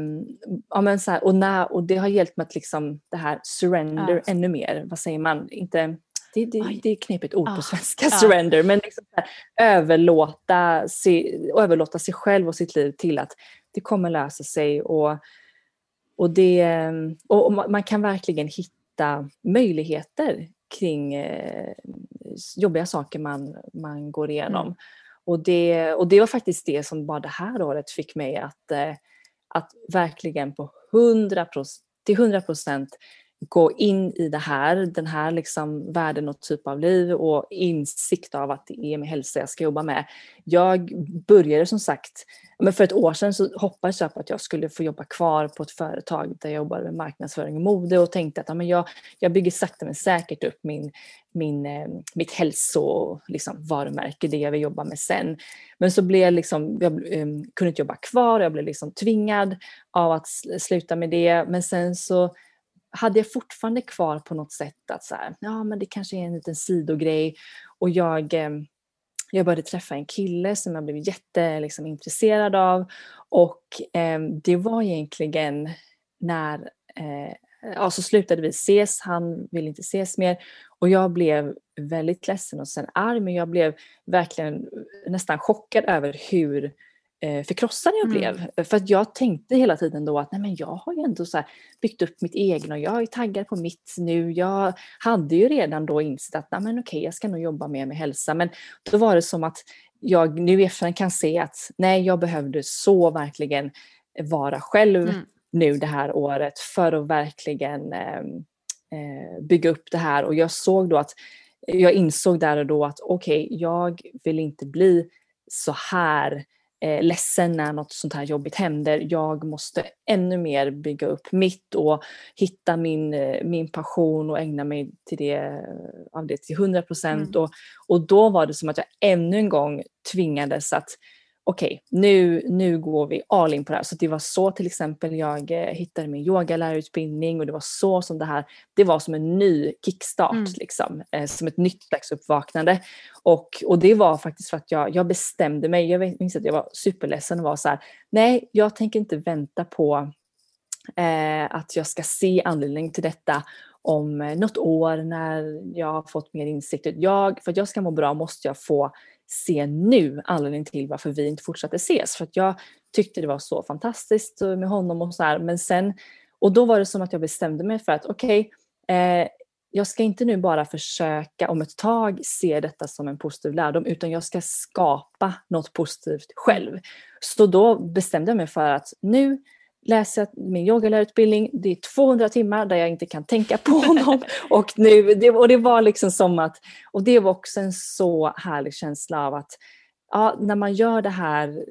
ja men så här, och, när, och det har hjälpt mig att liksom det här surrender ja. ännu mer. Vad säger man? Inte, det, det, det är knepigt ord på ah. svenska, ja. surrender, men liksom här, överlåta, se, överlåta sig själv och sitt liv till att det kommer lösa sig. Och, och, det, och man kan verkligen hitta möjligheter kring eh, jobbiga saker man, man går igenom. Mm. Och, det, och det var faktiskt det som bara det här året fick mig att, eh, att verkligen på 100 till 100 procent gå in i det här, den här liksom världen och typ av liv och insikt av att det är min hälsa jag ska jobba med. Jag började som sagt, men för ett år sedan så hoppades jag på att jag skulle få jobba kvar på ett företag där jag jobbade med marknadsföring och mode och tänkte att ja, men jag, jag bygger sakta men säkert upp min, min, eh, mitt hälsovarumärke, liksom, varumärke, det jag vill jobba med sen. Men så blev jag liksom, jag eh, kunde inte jobba kvar, jag blev liksom tvingad av att sluta med det. Men sen så hade jag fortfarande kvar på något sätt att så här, ja men det kanske är en liten sidogrej. Och jag, eh, jag började träffa en kille som jag blev jätteintresserad liksom, av. Och eh, det var egentligen när eh, ja, så slutade vi ses, han ville inte ses mer. Och jag blev väldigt ledsen och sen arg, men jag blev verkligen nästan chockad över hur eh, förkrossad jag blev. Mm. För att jag tänkte hela tiden då att nej men jag har ju ändå så byggt upp mitt egna och jag är taggad på mitt nu. Jag hade ju redan då insett att nej men okej, jag ska nog jobba mer med hälsa. Men då var det som att jag nu i efterhand kan se att nej, jag behövde så verkligen vara själv mm. nu det här året för att verkligen eh, bygga upp det här. Och jag såg då att jag insåg där och då att okej, okay, jag vill inte bli så här eh, ledsen när något sånt här jobbigt händer. Jag måste ännu mer bygga upp mitt och hitta min, eh, min passion och ägna mig till det, av det till 100 procent. Mm. Och, och då var det som att jag ännu en gång tvingades att okej, okay, nu, nu går vi all in på det här. Så det var så till exempel jag eh, hittade min yogalärarutbildning och det var så som det här, det var som en ny kickstart, mm. liksom, eh, som ett nytt slags uppvaknande. Och, och det var faktiskt för att jag, jag bestämde mig, jag minns att jag var superledsen och var så här, nej, jag tänker inte vänta på eh, att jag ska se anledning till detta om eh, något år när jag har fått mer insikt. Jag, för att jag ska må bra måste jag få se nu anledningen till varför vi inte fortsatte ses. För att jag tyckte det var så fantastiskt med honom och så här. Men sen, och då var det som att jag bestämde mig för att okej, okay, eh, jag ska inte nu bara försöka om ett tag se detta som en positiv lärdom utan jag ska skapa något positivt själv. Så då bestämde jag mig för att nu läser min yogalärarutbildning. Det är 200 timmar där jag inte kan tänka på honom. och, nu, det, och det var liksom som att, och det var också en så härlig känsla av att ja, när man gör det här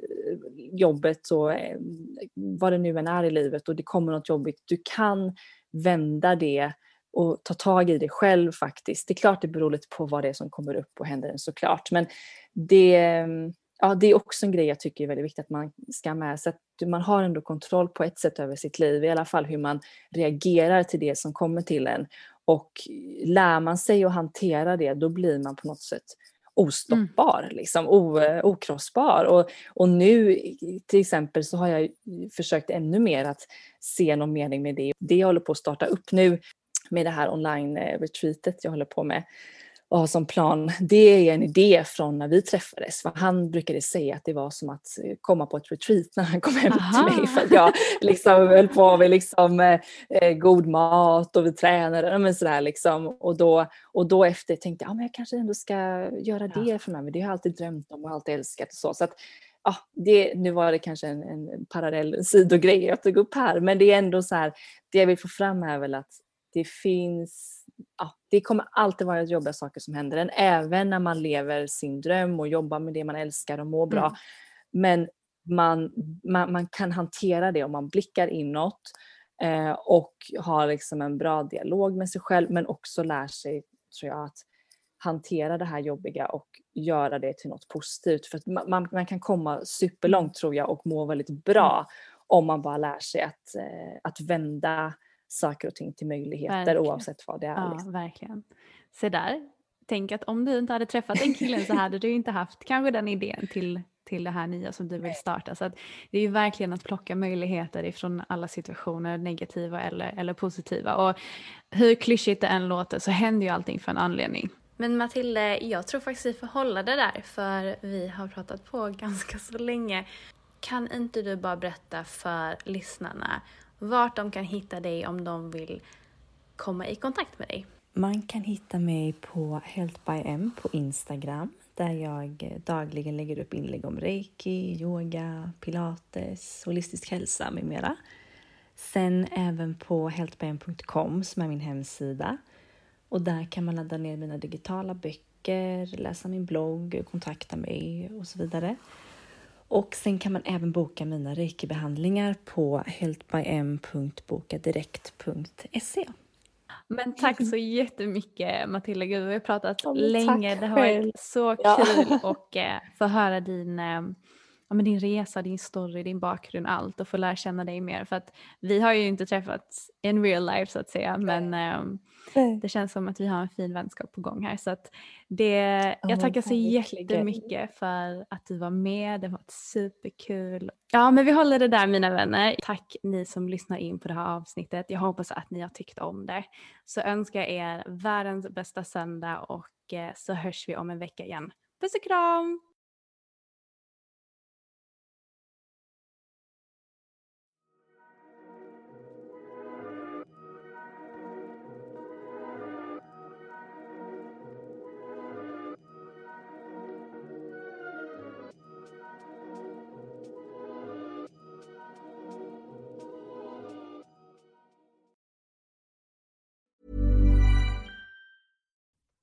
jobbet och eh, vad det nu än är i livet och det kommer något jobbigt, du kan vända det och ta tag i det själv faktiskt. Det är klart det beror lite på vad det är som kommer upp och händer såklart men det, ja, det är också en grej jag tycker är väldigt viktigt att man ska med sig. Att man har ändå kontroll på ett sätt över sitt liv, i alla fall hur man reagerar till det som kommer till en. Och lär man sig att hantera det, då blir man på något sätt ostoppbar, mm. liksom, o, okrossbar. Och, och nu till exempel så har jag försökt ännu mer att se någon mening med det. Det jag håller på att starta upp nu med det här online-retreatet eh, jag håller på med och ha som plan, det är en idé från när vi träffades. För han brukade säga att det var som att eh, komma på ett retreat när han kom hem Aha. till mig. För att jag liksom höll på med liksom, eh, eh, god mat och vi tränade. Men sådär liksom. och, då, och då efter tänkte jag att ah, jag kanske ändå ska göra det ja. framöver. Det har jag alltid drömt om och alltid älskat. Och så. så att, ja, det, nu var det kanske en, en parallell sidogrej jag tog upp här. Men det är ändå så här, det jag vill få fram är väl att det finns ja, det kommer alltid vara jobbiga saker som händer en, även när man lever sin dröm och jobbar med det man älskar och mår bra. Mm. Men man, man, man, kan hantera det om man blickar inåt eh, och har liksom en bra dialog med sig själv men också lär sig, tror jag, att hantera det här jobbiga och göra det till något positivt. För man, man kan komma superlångt tror jag och må väldigt bra mm. om man bara lär sig att, eh, att vända saker och ting till möjligheter verkligen. oavsett vad det är. Ja, liksom. verkligen. Se där, tänk att om du inte hade träffat den killen så hade du inte haft kanske den idén till, till det här nya som du vill starta. Så det är ju verkligen att plocka möjligheter ifrån alla situationer, negativa eller, eller positiva. Och hur klyschigt det än låter så händer ju allting för en anledning. Men Matilde, jag tror faktiskt vi får hålla det där för vi har pratat på ganska så länge. Kan inte du bara berätta för lyssnarna vart de kan hitta dig om de vill komma i kontakt med dig. Man kan hitta mig på Health by M på Instagram där jag eh, dagligen lägger upp inlägg om reiki, yoga, pilates, holistisk hälsa med mera. Sen även på healthbym.com som är min hemsida. Och där kan man ladda ner mina digitala böcker, läsa min blogg, kontakta mig och så vidare. Och sen kan man även boka mina reikibehandlingar på healthbym.bokadirekt.se. Men tack så jättemycket Matilda, Gud, vi har pratat ja, länge. Det har varit så kul att och, eh, få höra din eh, ja, men din resa, din story, din bakgrund, allt och få lära känna dig mer. För att vi har ju inte träffats in real life så att säga men um, det känns som att vi har en fin vänskap på gång här. Så att det, jag tackar så jättemycket för att du var med, det var superkul. Ja men vi håller det där mina vänner. Tack ni som lyssnar in på det här avsnittet. Jag hoppas att ni har tyckt om det. Så önskar jag er världens bästa söndag och eh, så hörs vi om en vecka igen. Puss och kram!